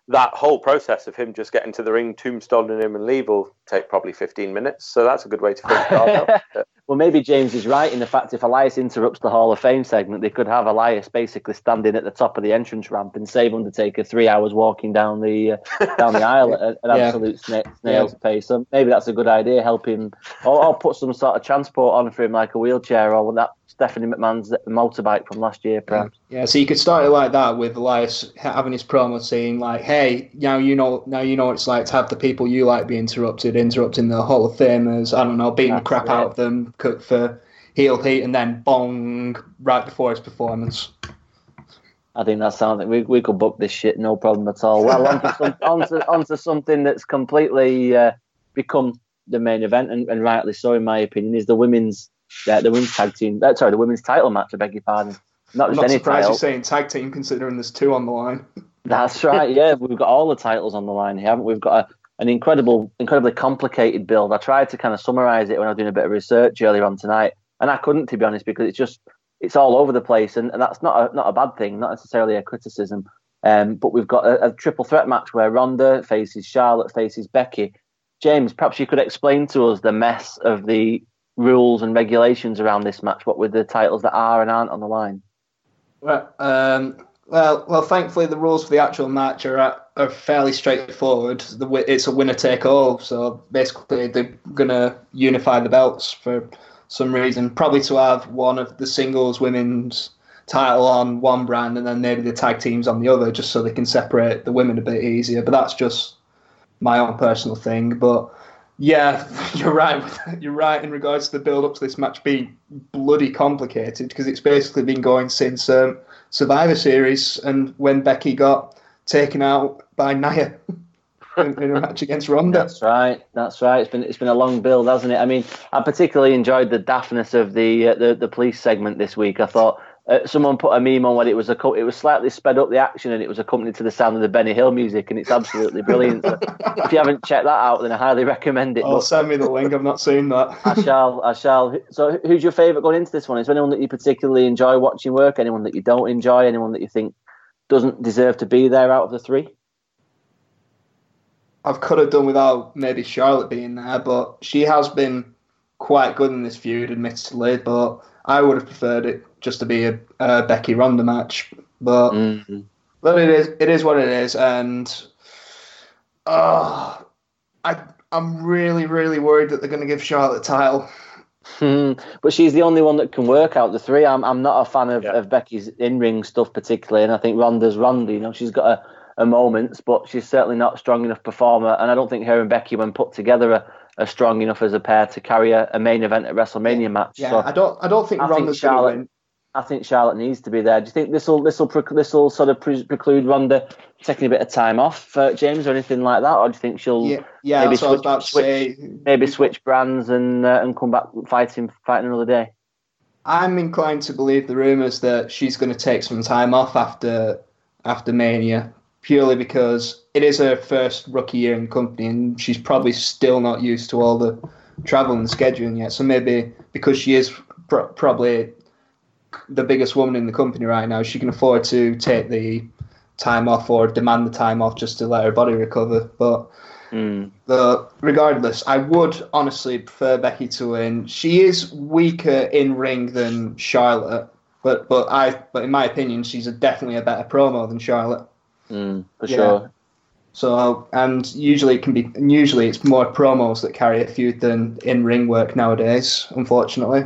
that whole process of him just getting to the ring, tombstoning him, and leave will take probably 15 minutes. So that's a good way to finish the card out. Well, maybe James is right in the fact if Elias interrupts the Hall of Fame segment, they could have Elias basically standing at the top of the entrance ramp and save Undertaker three hours walking down the uh, down the aisle at an Yeah. absolute sna- snail's pace. So maybe that's a good idea. Help him, or, or put some sort of transport on for him, like a wheelchair, or that Stephanie McMahon's motorbike from last year, perhaps. Yeah, so you could start it like that with Elias having his promo saying like, "Hey, now you know, now you know what it's like to have the people you like be interrupted, interrupting the Hall of Famers. I don't know, beating the crap out of them co- for heel heat, and then bong right before his performance." I think that's something we, we could book this shit, no problem at all. Well, onto, some, onto, onto something that's completely uh, become the main event, and, and rightly so, in my opinion, is the women's uh, the women's tag team. Uh, sorry, the women's title match. I beg your pardon. Not I'm not any surprised title. you're saying tag team, considering there's two on the line. That's right. Yeah, we've got all the titles on the line here, haven't we? We've got a, an incredible, incredibly complicated build. I tried to kind of summarize it when I was doing a bit of research earlier on tonight, and I couldn't, to be honest, because it's just it's all over the place, and, and that's not a, not a bad thing, not necessarily a criticism. Um, but we've got a, a triple threat match where Ronda faces Charlotte, faces Becky. James, perhaps you could explain to us the mess of the rules and regulations around this match. What with the titles that are and aren't on the line? Well, um, well, well. Thankfully, the rules for the actual match are are fairly straightforward. The it's a winner take all. So basically, they're gonna unify the belts for some reason. Probably to have one of the singles women's title on one brand, and then maybe the tag teams on the other, just so they can separate the women a bit easier. But that's just my own personal thing. But yeah, you're right. You're right in regards to the build up to this match being bloody complicated because it's basically been going since um, Survivor Series and when Becky got taken out by Nia in, in a match against Ronda. That's right. That's right. It's been it's been a long build, hasn't it? I mean, I particularly enjoyed the daftness of the uh, the the police segment this week. I thought uh, someone put a meme on when it was a co- it was slightly sped up the action and it was accompanied to the sound of the Benny Hill music, and it's absolutely brilliant. So if you haven't checked that out, then I highly recommend it. Oh, But send me the link. I've not seen that. I shall. I shall. So, who's your favourite going into this one? Is there anyone that you particularly enjoy watching work? Anyone that you don't enjoy? Anyone that you think doesn't deserve to be there out of the three? I could have done without maybe Charlotte being there, but she has been quite good in this feud, admittedly. But I would have preferred it just to be a, a Becky Ronda match. But mm-hmm. but it is it is what it is, and uh, I I'm really really worried that they're going to give Charlotte a title. Hmm. But she's the only one that can work out the three. I'm I'm not a fan of, yeah. of Becky's in ring stuff particularly, and I think Ronda's Ronda. You know, she's got a, a moments, but she's certainly not a strong enough performer. And I don't think her and Becky, when put together, are, are strong enough as a pair to carry a, a main event at WrestleMania match. Yeah, so I don't I don't think I Ronda's think Charlotte, I think Charlotte needs to be there. Do you think this will this will this will sort of preclude Ronda taking a bit of time off, uh, James, or anything like that, or do you think she'll yeah, yeah maybe switch, switch maybe switch brands and uh, and come back fighting fighting another day? I'm inclined to believe the rumours that she's going to take some time off after after Mania, purely because it is her first rookie year in the company, and she's probably still not used to all the travel and scheduling yet. So maybe because she is probably the biggest woman in the company right now. She can afford to take the time off or demand the time off just to let her body recover. But mm. the, regardless, I would honestly prefer Becky to win. She is weaker in ring than Charlotte, but but I but in my opinion, she's a, definitely a better promo than Charlotte. Mm, for yeah. sure. So and usually it can be usually it's more promos that carry a feud than in ring work nowadays. Unfortunately,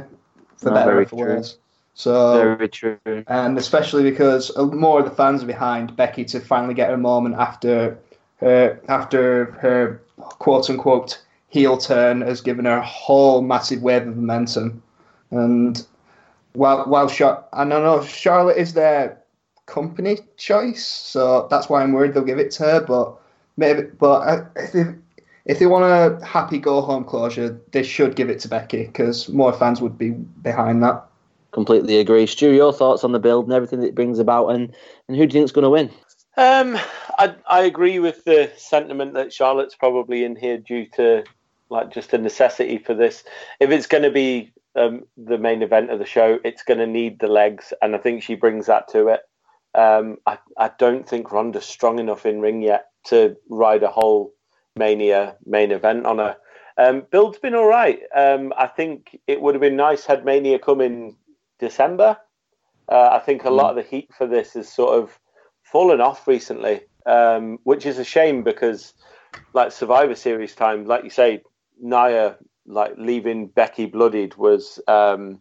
for Not better or for worse. So very true, and especially because more of the fans are behind Becky to finally get her moment after her after her quote unquote heel turn has given her a whole massive wave of momentum. And while while Char- I know Charlotte is their company choice, so that's why I'm worried they'll give it to her. But maybe, but if they, if they want a happy go home closure, they should give it to Becky because more fans would be behind that completely agree. Stu, your thoughts on the build and everything that it brings about, and, and who do you think's going to win? Um, I, I agree with the sentiment that Charlotte's probably in here due to like just a necessity for this. If it's going to be um, the main event of the show, it's going to need the legs, and I think she brings that to it. Um, I, I don't think Ronda's strong enough in ring yet to ride a whole Mania main event on her. Um, build's been all right. Um, I think it would have been nice had Mania come in December. Uh, I think a lot hmm. of the heat for this has sort of fallen off recently, um, which is a shame because, like Survivor Series time, like you say, Nia like leaving Becky bloodied was. Um,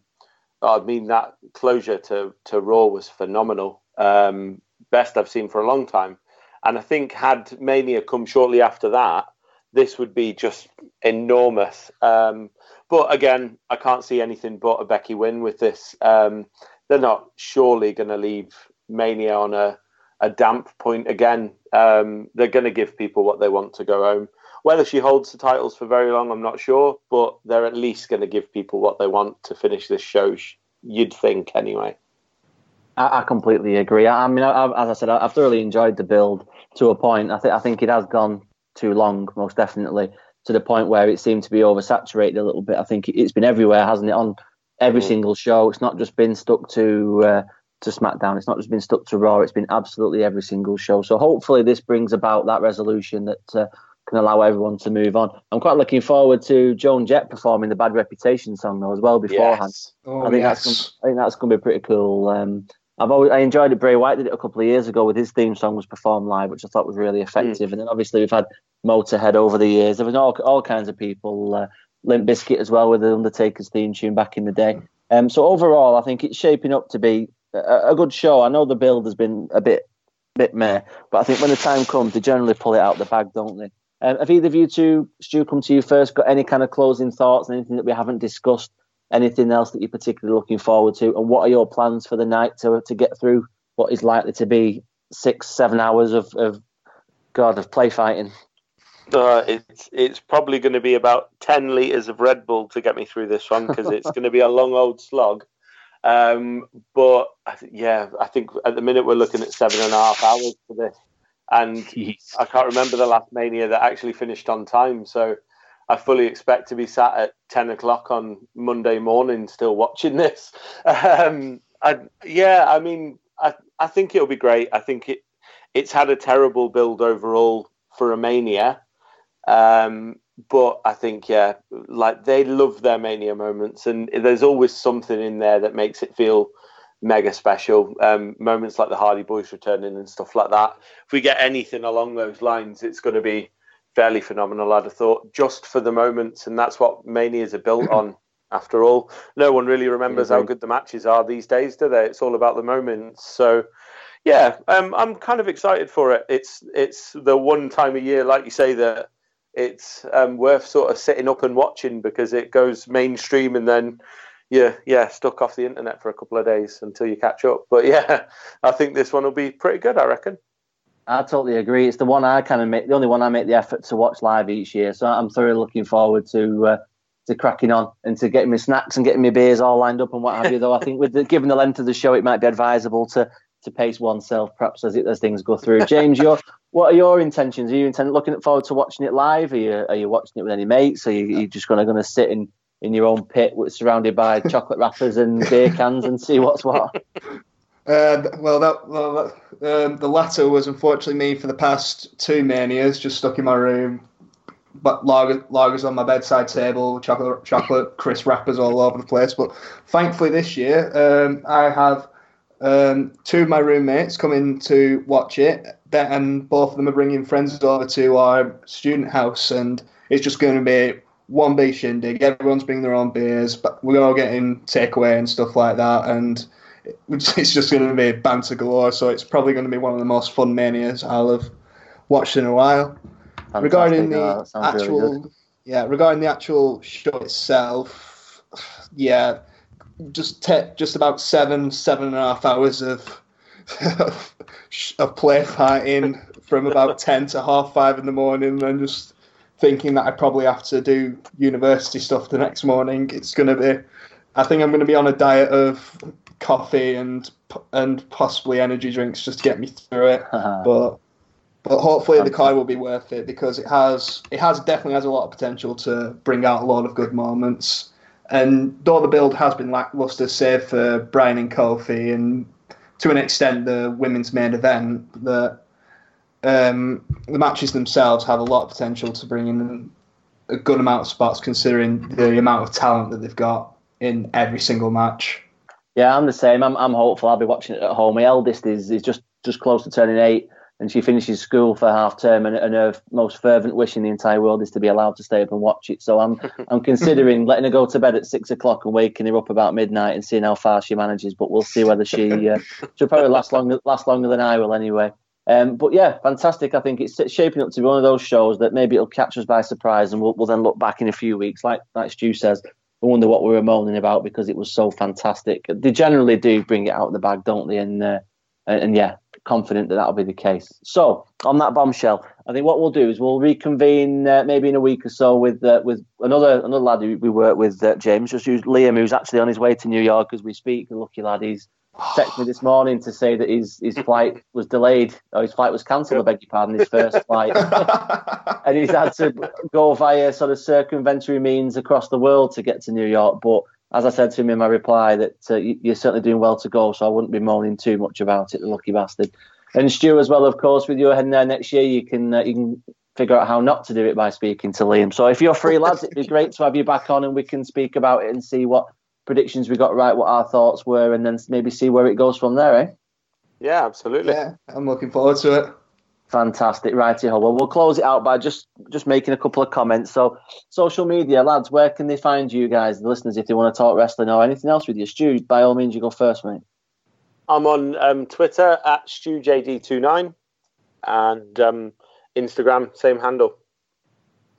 I mean that closure to to Raw was phenomenal, um, best I've seen for a long time. And I think had Mania come shortly after that, this would be just enormous. Um, but again, I can't see anything but a Becky win with this. Um, they're not surely going to leave Mania on a, a damp point again. Um, they're going to give people what they want to go home. Whether she holds the titles for very long, I'm not sure, but they're at least going to give people what they want to finish this show. You'd think, anyway. I, I completely agree. I, I mean, I, as I said, I've thoroughly enjoyed the build to a point. I think I think it has gone too long, most definitely to the point where it seemed to be oversaturated a little bit. I think it's been everywhere, hasn't it? On every mm. single show. It's not just been stuck to uh, to SmackDown. It's not just been stuck to Raw. It's been absolutely every single show. So hopefully this brings about that resolution that uh, can allow everyone to move on. I'm quite looking forward to Joan Jett performing the Bad Reputation song though as well beforehand. Yes. Oh, I think yes. that's gonna, I think that's going to be pretty cool. Um, I've always I enjoyed it. Bray Wyatt did it a couple of years ago with his theme song was performed live, which I thought was really effective. Mm. And then obviously we've had Motorhead over the years. There was all all kinds of people. Uh, Limp Bizkit as well with the Undertaker's theme tune back in the day. Um, so overall, I think it's shaping up to be a, a, good show. I know the build has been a bit bit meh, but I think when the time comes, they generally pull it out the bag, don't they? Um, have either of you two, Stu, come to you first? Got any kind of closing thoughts? Anything that we haven't discussed? Anything else that you're particularly looking forward to? And what are your plans for the night to to get through what is likely to be six, seven hours of, of God of play fighting? Uh, it's it's probably going to be about ten liters of Red Bull to get me through this one because it's going to be a long old slog. Um, but yeah, I think at the minute we're looking at seven and a half hours for this, and Jeez. I can't remember the last Mania that actually finished on time. So I fully expect to be sat at ten o'clock on Monday morning still watching this. Um, I, yeah, I mean, I I think it'll be great. I think it it's had a terrible build overall for a Mania Um, but I think yeah, like they love their mania moments, and there's always something in there that makes it feel mega special. Um, moments like the Hardy Boys returning and stuff like that. If we get anything along those lines, it's going to be fairly phenomenal. I'd have thought just for the moments, and that's what manias are built on. After all, no one really remembers how good the matches are these days, do they? It's all about the moments. So, yeah, um, I'm kind of excited for it. It's it's the one time a year, like you say, that it's um, worth sort of sitting up and watching because it goes mainstream and then yeah, yeah, stuck off the internet for a couple of days until you catch up. But yeah, I think this one will be pretty good. I reckon. I totally agree. It's the one I kind of make, the only one I make the effort to watch live each year. So I'm thoroughly looking forward to uh, to cracking on and to getting my snacks and getting my beers all lined up and what have you. Though I think with the, given the length of the show, it might be advisable to to pace oneself perhaps as it, as things go through. James, your what are your intentions? Are you intend, looking forward to watching it live? Are you are you watching it with any mates? Are you, are you just going to going to sit in in your own pit, surrounded by chocolate wrappers and beer cans, and see what's what? Uh, well, that, well that, um, the latter was unfortunately me for the past two manias, just stuck in my room, but lager, lagers on my bedside table, chocolate, chocolate crisp wrappers all over the place. But thankfully, this year um, I have um, two of my roommates coming to watch it, and both of them are bringing friends over to our student house, and it's just going to be one big shindig. Everyone's bringing their own beers, but we're all getting takeaway and stuff like that, and it's just going to be banter galore. So it's probably going to be one of the most fun manias I'll have watched in a while. Fantastic. Regarding the actual, really yeah, regarding the actual show itself, yeah, just te- just about seven seven and a half hours of of play fighting from about ten to half five in the morning, and just thinking that I probably have to do university stuff the next morning. It's going to be, I think I'm going to be on a diet of coffee and and possibly energy drinks just to get me through it. but but hopefully the car will be worth it because it has it has definitely has a lot of potential to bring out a lot of good moments. And though the build has been lackluster, save for Bryan and Kofi, and to an extent the women's main event, that um, the matches themselves have a lot of potential to bring in a good amount of spots, considering the amount of talent that they've got in every single match. Yeah, I'm the same. I'm, I'm hopeful. I'll be watching it at home. My eldest is is just just close to turning eight and she finishes school for half term and, and, her most fervent wish in the entire world is to be allowed to stay up and watch it so i'm i'm considering letting her go to bed at six o'clock and waking her up about midnight and seeing how far she manages but we'll see whether she uh, she'll probably last longer last longer than i will anyway um, but yeah, fantastic. I think it's shaping up to be one of those shows that maybe it'll catch us by surprise, and we'll, we'll then look back in a few weeks, like like Stu says, I wonder what we were moaning about because it was so fantastic. They generally do bring it out of the bag, don't they? And uh, and, and yeah, confident that that'll be the case. So on that bombshell, I think what we'll do is we'll reconvene uh, maybe in a week or so with uh, with another another lad who we work with, uh, James, just use Liam, who's actually on his way to New York as we speak. Lucky lad, he's texted me this morning to say that his his flight was delayed or his flight was cancelled. I beg your pardon, his first flight, and he's had to go via sort of circumventory means across the world to get to New York, but as I said to him in my reply, that uh, you're certainly doing well to go, so I wouldn't be moaning too much about it, the lucky bastard. And Stu, as well, of course, with you heading there next year, you can uh, you can figure out how not to do it by speaking to Liam. So if you're free, lads, it'd be great to have you back on, and we can speak about it and see what predictions we got right, what our thoughts were, and then maybe see where it goes from there, eh? Yeah, absolutely. Yeah, I'm looking forward to it. Fantastic, righty ho. Well, we'll close it out by just just making a couple of comments. So, social media, lads, where can they find you guys, the listeners, if they want to talk wrestling or anything else with you? Stu, by all means, you go first, mate. I'm on um, Twitter at StuJD29 and um, Instagram, same handle.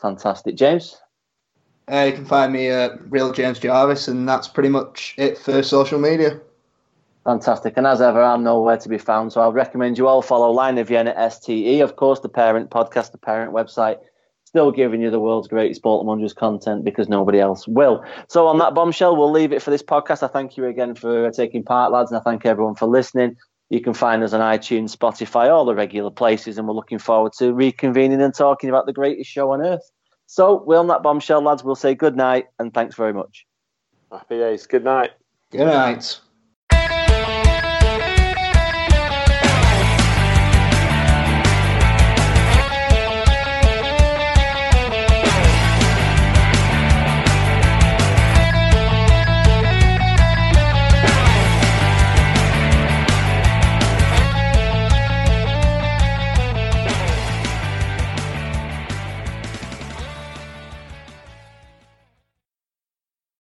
Fantastic, James. Uh, you can find me at Real James Jarvis, and that's pretty much it for social media. Fantastic. And as ever, I'm nowhere to be found. So I'll recommend you all follow Lion of Vienna Suite, of course, the parent podcast, the parent website, still giving you the world's greatest Baltimore content because nobody else will. So on that bombshell, we'll leave it for this podcast. I thank you again for taking part, lads, and I thank everyone for listening. You can find us on iTunes, Spotify, all the regular places, and we're looking forward to reconvening and talking about the greatest show on earth. So, we're on that bombshell, lads. We'll say good night and thanks very much. Happy days. Good night. Good night.